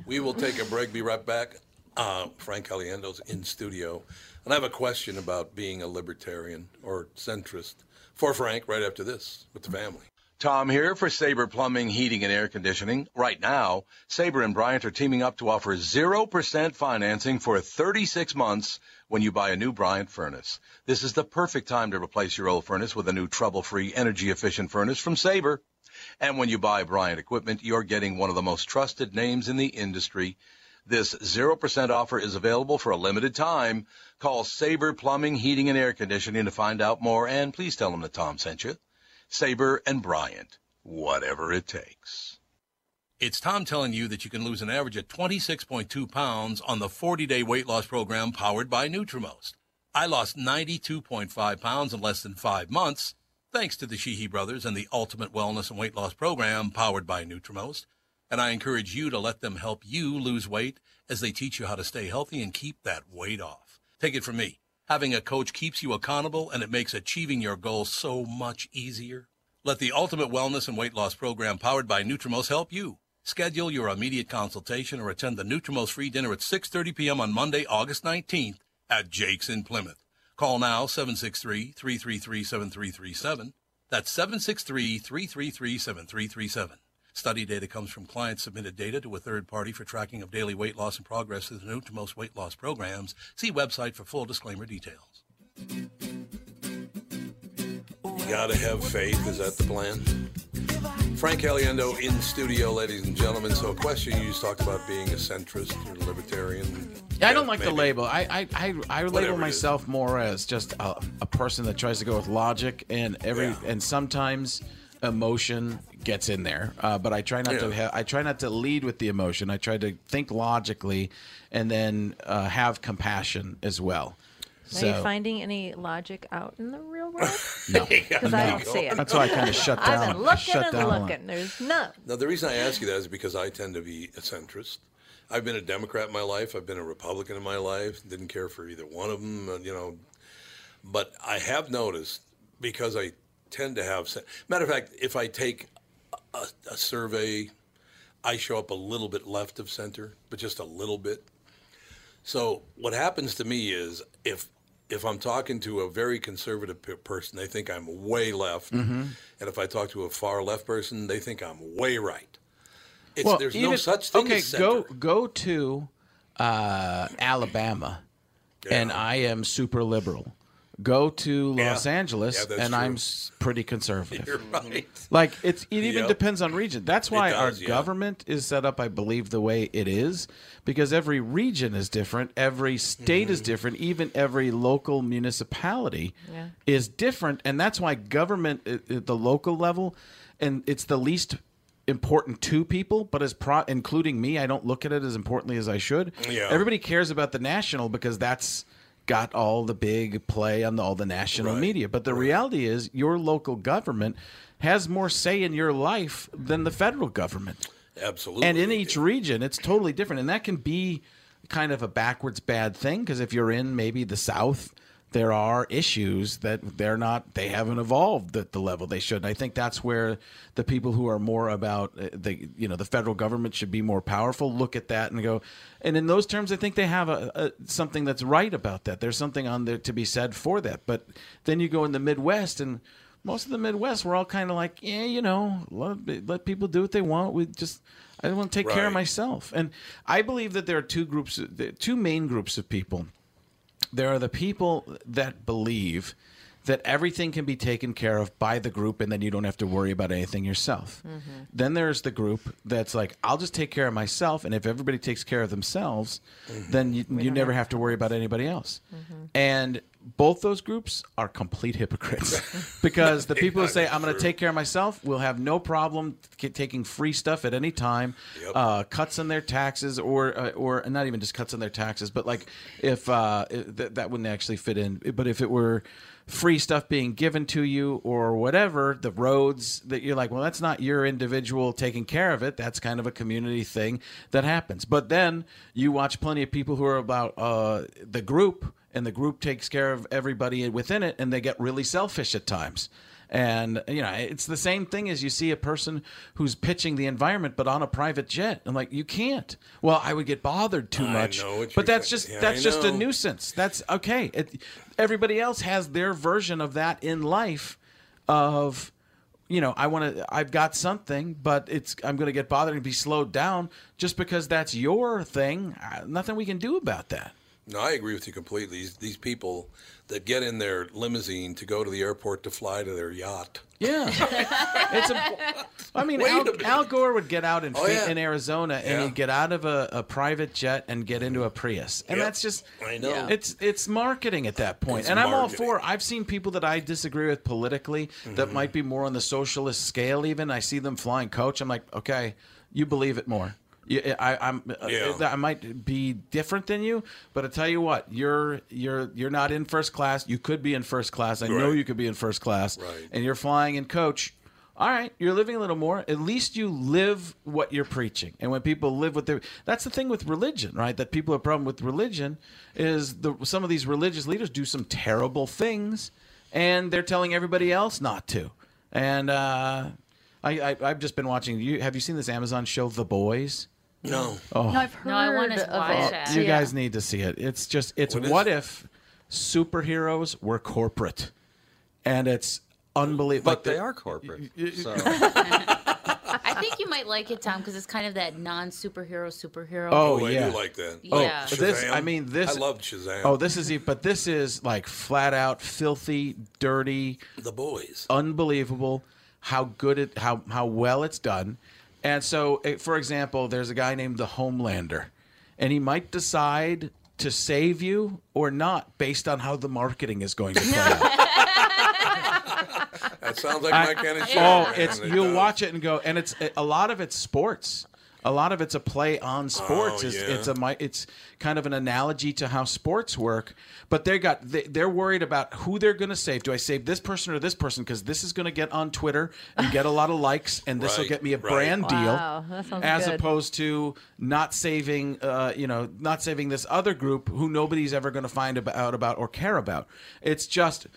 We will take a break. Be right back. Uh, Frank Caliendo's in studio, and I have a question about being a libertarian or centrist for Frank. Right after this, with the family. Tom here for Sabre Plumbing, Heating, and Air Conditioning. Right now, Sabre and Bryant are teaming up to offer 0% financing for 36 months when you buy a new Bryant furnace. This is the perfect time to replace your old furnace with a new trouble-free, energy-efficient furnace from Sabre. And when you buy Bryant equipment, you're getting one of the most trusted names in the industry. This 0% offer is available for a limited time. Call Sabre Plumbing, Heating, and Air Conditioning to find out more, and please tell them that Tom sent you. Sabre and Bryant, whatever it takes. It's Tom telling you that you can lose an average of 26.2 pounds on the 40 day weight loss program powered by Nutrimost. I lost 92.5 pounds in less than five months thanks to the Sheehy brothers and the Ultimate Wellness and Weight Loss Program powered by Nutrimost. And I encourage you to let them help you lose weight as they teach you how to stay healthy and keep that weight off. Take it from me. Having a coach keeps you accountable and it makes achieving your goals so much easier. Let the Ultimate Wellness and Weight Loss Program powered by Nutrimost help you. Schedule your immediate consultation or attend the Nutrimost free dinner at 6:30 p.m. on Monday, August 19th at Jake's in Plymouth. Call now 763-333-7337. That's 763-333-7337. Study data comes from client submitted data to a third party for tracking of daily weight loss and progress through the most weight loss programs. See website for full disclaimer details. You gotta have faith. Is that the plan? Frank Caliendo in studio, ladies and gentlemen. So, a question you just talked about being a centrist or libertarian. Yeah, I don't like the label. I I, I, I label myself more as just a, a person that tries to go with logic and every and sometimes emotion gets in there. Uh, but I try not to. Yeah. Ha- I try not to lead with the emotion. I try to think logically, and then uh, have compassion as well. Are you finding any logic out in the real world? [LAUGHS] No. [LAUGHS] Because I don't see it. That's why I kinda [LAUGHS] shut down. I've been looking Shut and down a lot. looking. There's none. Now, the reason I ask you that is because I tend to be a centrist. I've been a Democrat in my life. I've been a Republican in my life. Didn't care for either one of them, uh, you know. But I have noticed because I tend to have. Matter of fact, if I take a, a survey, I show up a little bit left of center, but just a little bit. So what happens to me is if if I'm talking to a very conservative pe- person, they think I'm way left, Mhm. and if I talk to a far left person, they think I'm way right. It's, well, there's no such thing okay, as center. go go to uh, Alabama, and I am super liberal. Go to Los Yeah. Angeles, Yeah, that's and I'm pretty conservative. You're right. Like it's it even Yep. depends on region. That's why does, our yeah. government is set up, I believe, the way it is, because every region is different, every state Mm-hmm. is different, even every local municipality Yeah. is different, and that's why government at at the local level, and it's the least important to people, but as pro, including me, I don't look at it as importantly as I should. Yeah. Everybody cares about the national because that's got all the big play on the, all the national media. But the reality is, your local government has more say in your life than the federal government. Absolutely. And in each region, it's totally different. And that can be kind of a backwards bad thing because if you're in maybe the South, there are issues that they're not, they haven't evolved at the level they should. And I think that's where the people who are more about uh, the, you know, the federal government should be more powerful look at that and go, and in those terms, I think they have a, a something that's right about that. There's something on there to be said for that. But then you go in the Midwest and most of the Midwest, we're all kind of like, yeah, you know, let, let people do what they want. We just, I want to take care of myself. And I believe that there are two groups, two main groups of people. There are the people that believe that everything can be taken care of by the group and then you don't have to worry about anything yourself. Then there's the group that's like, I'll just take care of myself. And if everybody takes care of themselves, then you, you never have to worry about anybody else. And both those groups are complete hypocrites [LAUGHS] [LAUGHS] because the people who say, I'm going to take care of myself will have no problem t- taking free stuff at any time, uh, cuts in their taxes, or, uh, or not even just cuts in their taxes, but like if uh, th- that wouldn't actually fit in. But if it were free stuff being given to you or whatever, the roads that you're like, well, that's not your individual taking care of it. That's kind of a community thing that happens. But then you watch plenty of people who are about uh, the group, and the group takes care of everybody within it, and they get really selfish at times. And you know, it's the same thing as you see a person who's pitching the environment, but on a private jet. I'm like, you can't. Well, I would get bothered too much. but that's saying. just Yeah, that's just a nuisance. That's okay. It, everybody else has their version of that in life. Of you know, I want to. I've got something, but it's. I'm going to get bothered and be slowed down just because that's your thing. Uh, Nothing we can do about that. No, I agree with you completely. These, these people that get in their limousine to go to the airport to fly to their yacht. Yeah, [LAUGHS] it's a. I mean, Wait a Al. Al Gore would get out in, Oh, yeah. in Arizona and he'd get out of a, a private jet and get into a Prius, and Yep. that's just I know it's it's marketing at that point. It's and I'm all for. I've seen people that I disagree with politically that Mhm. might be more on the socialist scale. Even I see them flying coach. I'm like, okay, you believe it more. You- I, I'm, uh, Yeah. I might be different than you, but I tell you what, you're you're you're not in first class. You could be in first class. I know you could be in first class, Right. and you're flying in coach. All right, you're living a little more. At least you live what you're preaching. And when people live what they're that's the thing with religion, right? That people have a problem with religion is the some of these religious leaders do some terrible things, and they're telling everybody else not to. And uh, I, I I've just been watching. You have you seen this Amazon show, The Boys? No. Oh, No, I've heard No, I wanna of watch it. that. you Yeah. guys need to see it. It's just it's What what, is- if superheroes were corporate, and it's unbelievable. But they are corporate. [LAUGHS] So I think you might like it, Tom, because it's kind of that non-superhero superhero. Oh, oh I yeah. do like that. Oh, Yeah. this I mean this. I loved Shazam. Oh, this is e- but this is like flat out filthy, dirty, The boys. unbelievable. How good it, how how well it's done, and so eh, for example, there's a guy named the Homelander, and he might decide to save you or not based on how the marketing is going to play out. [LAUGHS] That sounds like I- my kind of show. Oh, it's It you'll watch it and go, and it's a lot of it's sports. A lot of it's a play on sports. Oh, it's, yeah. it's a it's kind of an analogy to how sports work. But they got they, they're worried about who they're going to save. Do I save this person or this person? Because this is going to get on Twitter and get a lot of likes, and this will get me a right. brand Wow, deal. that as good. opposed to not saving, uh, you know, not saving this other group who nobody's ever going to find ab- out about or care about. It's just.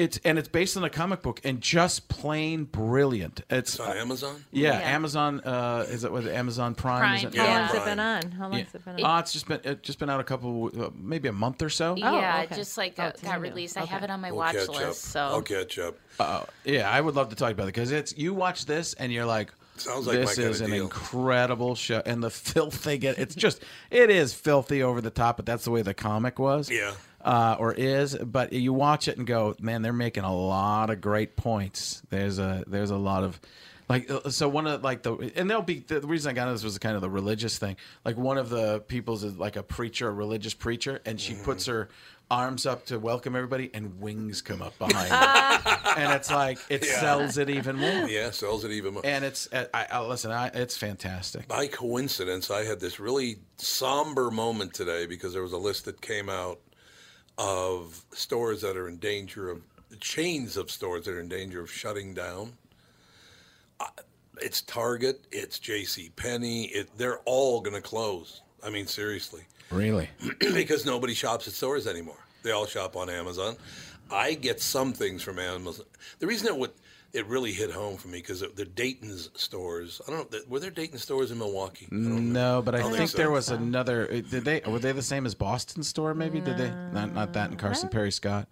It's and it's based on a comic book and just plain brilliant. It's It's on Amazon. yeah, Yeah. Amazon. Uh, is it with Amazon Prime? Is Prime, it? How Yeah, long's it been on? How long's Yeah. it been on? Oh, it's just been it just been out a couple, uh, maybe a month or so. yeah, Oh, it okay. just like Oh, got, it's got new. released. I have it on my We'll watch list. up. So I'll catch up. Uh, yeah, I would love to talk about it because it's you watch this and you're like, Sounds like this kinda is an deal. incredible show, and the [LAUGHS] filth they get. It's just it is filthy over the top, but that's the way the comic was. Yeah. Uh, or is, but you watch it and go, man, they're making a lot of great points. There's a there's a lot of like uh, so one of like the and there'll be the reason I got into this was kind of the religious thing. Like one of the people's is like a preacher, a religious preacher, and she puts her arms up to welcome everybody, and wings come up [LAUGHS] behind her, and it's like it Yeah. sells it even more. Yeah, sells it even more. And it's I, I listen, I, it's fantastic. By coincidence, I had this really somber moment today because there was a list that came out of stores that are in danger of chains of stores that are in danger of shutting down. Uh, It's Target, it's J.C. Penney. It, they're all going to close. I mean, seriously, Really? [CLEARS THROAT] because nobody shops at stores anymore. They all shop on Amazon. I get some things from Amazon. The reason it would it really hit home for me because the Dayton's stores. I don't know. Were there Dayton stores in Milwaukee? I don't know. No, but I, I don't think think there so. was another. uh, Did they were they the same as Boston store? Maybe did they not not that in Carson Pirie Scott?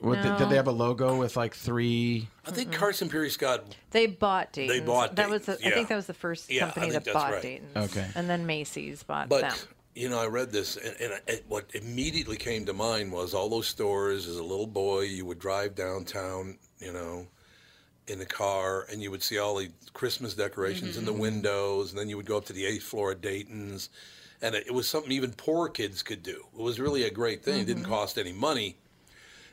What, did, did they have a logo with like three? I think Carson Pirie Scott. They bought Dayton's. They bought that was the, Dayton's, I think that was the first Yeah, I company think that that's bought right. Dayton's. Okay. And then Macy's bought But them. you know, I read this, and, and it, what immediately came to mind was all those stores. As a little boy, you would drive downtown, you know, in the car, and you would see all the Christmas decorations in the mm-hmm. windows, and then you would go up to the eighth floor of Dayton's, and it, was something even poor kids could do. It was really a great thing. It didn't mm-hmm. cost any money,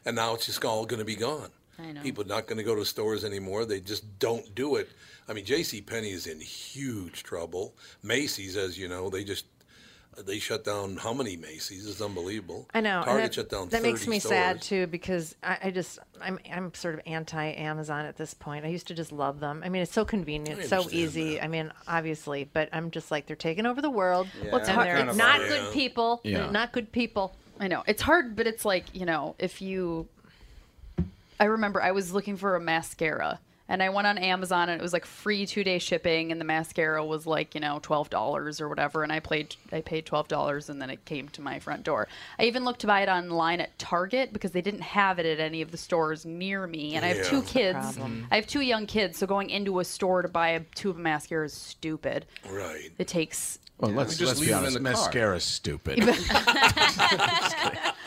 and now it's just all going to be gone. I know. People are not going to go to stores anymore. They just don't do it. I mean, J.C. Penney is in huge trouble. Macy's, as you know, they just they shut down how many Macy's? It's unbelievable. I know. and Target that, shut down. That makes me stores. sad too because I, I just I'm I'm sort of anti Amazon at this point. I used to just love them. I mean, it's so convenient, so understand easy. I mean, obviously, but I'm just like they're taking over the world. Well, it's hard- it's not hard. good Yeah. people. Yeah. Not good people. I know. It's hard, but it's like, you know, if you. I remember I was looking for a mascara and I went on Amazon and it was like free two day shipping and the mascara was like, you know, $12 or whatever. And I played I paid $12 and then it came to my front door. I even looked to buy it online at Target because they didn't have it at any of the stores near me. And I have two kids. I have two young kids. So going into a store to buy a tube of mascara is stupid. Right. It takes Well, let's just let's leave be them in honest. Mascara car. Mascara's stupid. [LAUGHS] [LAUGHS]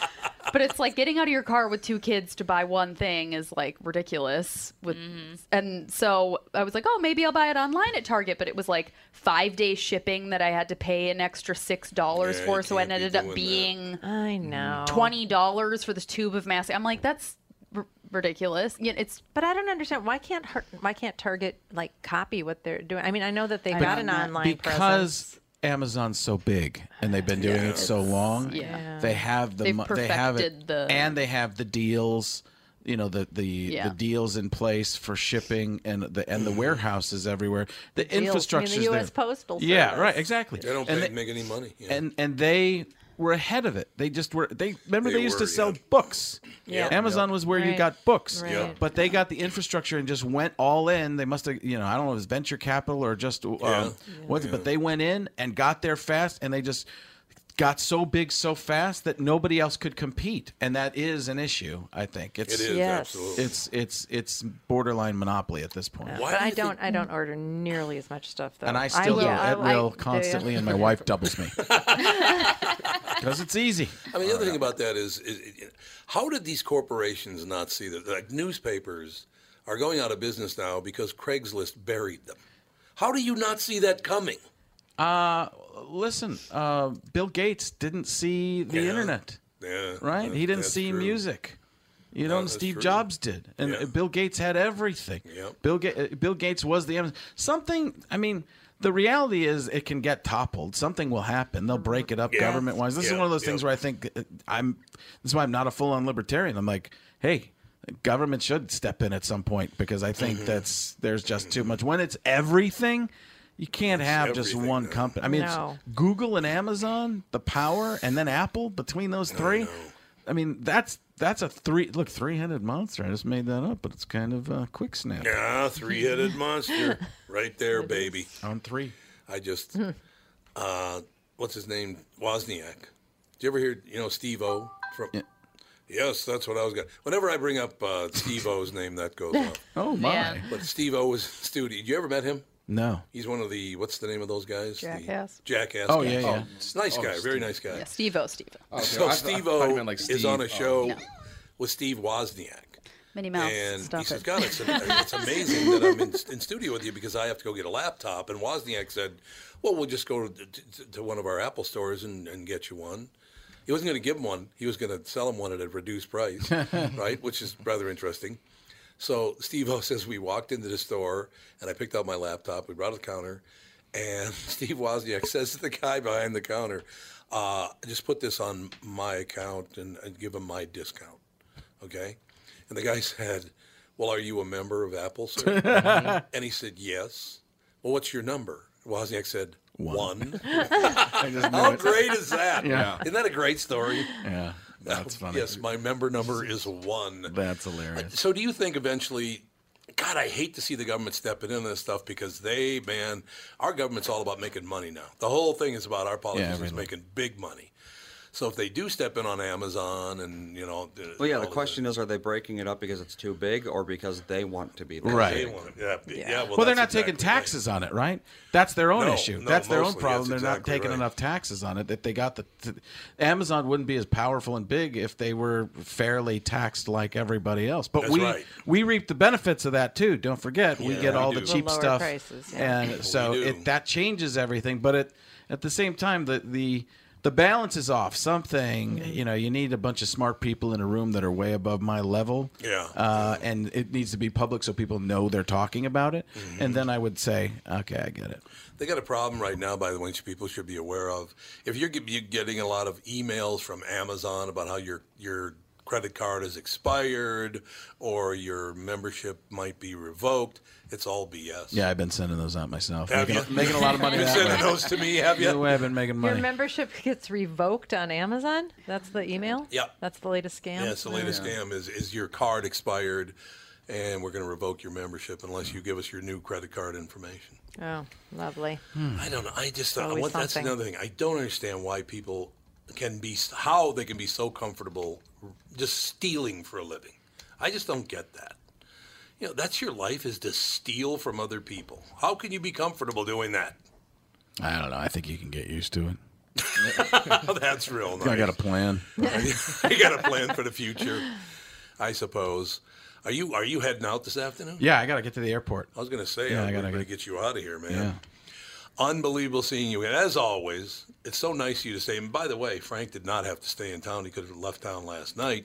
but it's like getting out of your car with two kids to buy one thing is like ridiculous. With mm-hmm. and so I was like, oh, maybe I'll buy it online at Target, but it was like five day shipping that I had to pay an extra six dollars Yeah, for, so it can't be ended up doing that. being I know mm-hmm. twenty dollars for this tube of masking. I'm like, that's r- ridiculous. Yeah, it's But I don't understand why can't Har- why can't Target like copy what they're doing? I mean, I know that they I got an that. online presence. Because Amazon's so big and they've been doing it so long. Yeah. They have the They've mo- they have it the- and they have the deals, you know, the the, Yeah. the deals in place for shipping and the and the mm-hmm. warehouses everywhere. The Deals. I mean, the infrastructure US Postal Yeah, right, exactly. They don't And pay, make any money. Yeah. and and they were ahead of it. They just were. They remember they, They used were, to sell yeah. books. Yeah. Amazon was where you got books. Right. Yeah. But they got the infrastructure and just went all in. They must have, you know, I don't know if it was venture capital or just um, Yeah. what, but they went in and got there fast, and they just got so big so fast that nobody else could compete, and that is an issue. I think it's It is, Yes. absolutely. It's it's it's borderline monopoly at this point. but I don't I don't order nearly as much stuff though. And I still will- do at I- will do you? constantly, and my [LAUGHS] wife doubles me [LAUGHS] because it's easy. I mean, the other thing about that is, is, is, how did these corporations not see that? Like newspapers are going out of business now because Craigslist buried them. How do you not see that coming? Uh, listen, uh, Bill Gates didn't see the Yeah. internet, Yeah, right? he didn't see true. music. You know, that's Steve true. Jobs did, and Yeah. Bill Gates had everything. Yep. Bill Ga- uh, Bill Gates was the Amazon. Something. I mean, the reality is, it can get toppled. Something will happen. They'll break it up government wise. This is one of those yeah. things where I think uh, I'm. This is why I'm not a full on libertarian. I'm like, hey. Government should step in at some point because I think Mm-hmm. that's there's just too much. When it's everything, you can't have just everything, one company. I mean, it's No. Google and Amazon, the power, and then Apple between those three. I mean, that's that's a three. Look, three headed monster. I just made that up, but it's kind of a quick snap. Yeah, three-headed [LAUGHS] monster, right there, baby. On three. I just, uh, what's his name? Wozniak. Did you ever hear? You know, Steve O from. Yes, that's what I was going. to Whenever I bring up uh, Steve O's name, that goes [LAUGHS] up. Oh my! Yeah. But Steve O was studio. Did you ever met him? No. He's one of the what's the name of those guys? The Jackass. Jackass. Oh, guys. yeah, yeah. Oh, nice Oh, guy, very nice guy. yeah, Steve O, Steve O. Oh, okay. So I thought- Steve I thought O you meant like is on a Oh. show No. with Steve Wozniak. Minnie Mouse. And Stop he says, it. God, it's, it's amazing that I'm in, in studio with you because I have to go get a laptop. And Wozniak said, Well, we'll just go to, to, to one of our Apple stores and, and get you one. He wasn't going to give him one, he was going to sell him one at a reduced price, [LAUGHS] right? Which is rather interesting. So Steve O says, We walked into the store and I picked out my laptop. We brought it to the counter. And [LAUGHS] Steve Wozniak says to the guy behind the counter, uh, just put this on my account and, and give him my discount. Okay? And the guy [LAUGHS] said, Well, are you a member of Apple, sir? [LAUGHS] and he said, Yes. Well, what's your number? Wozniak said, One. I just knew How great is that? Yeah. Isn't that a great story? Yeah, that's funny. Yes, my member number is one. [LAUGHS] That's hilarious. So, do you think eventually? God, I hate to see the government stepping into this stuff because they, man, our government's all about making money now. The whole thing is about our politicians everything. making big money. So if they do step in on Amazon and you know, Well, yeah. The of question is, are they breaking it up because it's too big, or because they want to be there? Right. They want it. Yeah, yeah. well, Well, they're that's not taking exactly right. taxes on it, right? That's their own No, issue. no, that's their own problem. they're not taking right. enough taxes on it. That they got the t- Amazon wouldn't be as powerful and big if they were fairly taxed like everybody else. But That's we right. we reap the benefits of that too. Don't forget, we get we all do. the The cheap lower stuff, prices, yeah. and so it that changes everything. But it, at the same time, the the the balance is off. Something you know, you need a bunch of smart people in a room that are way above my level. Yeah. Uh, and it needs to be public so people know they're talking about it. Mm-hmm. And then I would say, okay, I get it. They got a problem right now, by the way, which people should be aware of. If you're you're getting a lot of emails from Amazon about how your your credit card is expired or your membership might be revoked, it's all BS. Yeah, I've been sending those out myself. Have making, you? [LAUGHS] making a lot of money. You've that been sending way. those to me, have you? Either way, I've been making money. Your membership gets revoked on Amazon. That's the email. Yeah. That's the latest scam. Yeah, it's the latest scam is is your card expired, and we're going to revoke your membership unless you give us your new credit card information. Oh, lovely. I don't know. I just I want, that's another thing. I don't understand why people can be how they can be so comfortable just stealing for a living. I just don't get that. You know, that's your life is to steal from other people. How can you be comfortable doing that? I don't know. I think you can get used to it. [LAUGHS] That's real nice. I got a plan. [LAUGHS] you got a plan for the future, I suppose. Are you are you heading out this afternoon? Yeah, I got to get to the airport. I was going to say, Yeah, I I'm gotta to get- get you out of here, man. Yeah. Unbelievable seeing you. And as always, it's so nice of you to stay. And by the way, Frank did not have to stay in town. He could have left town last night,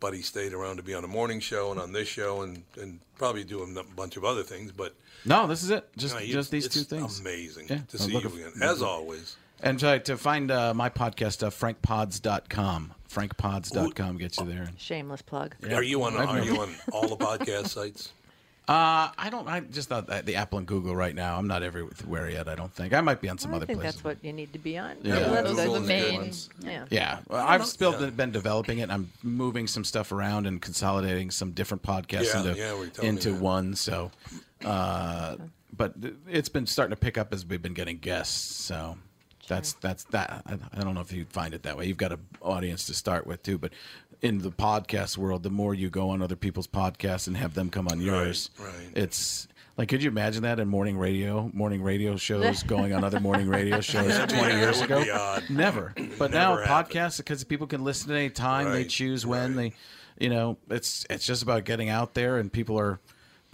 but he stayed around to be on the morning show and on this show and, and probably doing a bunch of other things. But No, this is it. Just you know, you- just these it's two things. Amazing Yeah, to I'm see looking you f- again, as always. And to, to find uh, my podcast stuff, frankpods.com. Frankpods.com gets you there. Shameless plug. Yeah. Are you on? Are you on all the podcast sites? Uh, I don't. I just thought that the Apple and Google right now. I'm not everywhere yet. I don't think. I might be on some I other think places. that's what you need to be on. Yeah. That's Those are the main. ones. Yeah. Yeah, well, I've still been developing it. I'm moving some stuff around and consolidating some different podcasts Yeah, into yeah, we were telling me into one. So, uh, but it's been starting to pick up as we've been getting guests. So that's that's that. I, I don't know if you find it that way. You've got an audience to start with too, but in the podcast world, the more you go on other people's podcasts and have them come on yours, right. it's. Like, could you imagine that in morning radio, morning radio shows [LAUGHS] going on other morning radio [LAUGHS] shows That'd 20 years ago? Never. But Never now happened. podcasts because people can listen at any time. They choose when they, you know, it's it's just about getting out there, and people are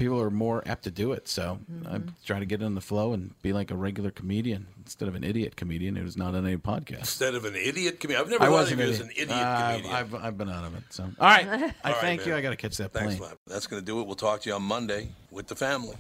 people are more apt to do it. So I'm trying to get in the flow and be like a regular comedian instead of an idiot comedian who's not on any podcast. Instead of an idiot comedian, I've never I thought of an you as idiot. an idiot Uh, comedian. I've I've been out of it. So all right, [LAUGHS] I All right, thank you. I got to catch that Thanks, plane. Flap. That's going to do it. We'll talk to you on Monday with the family.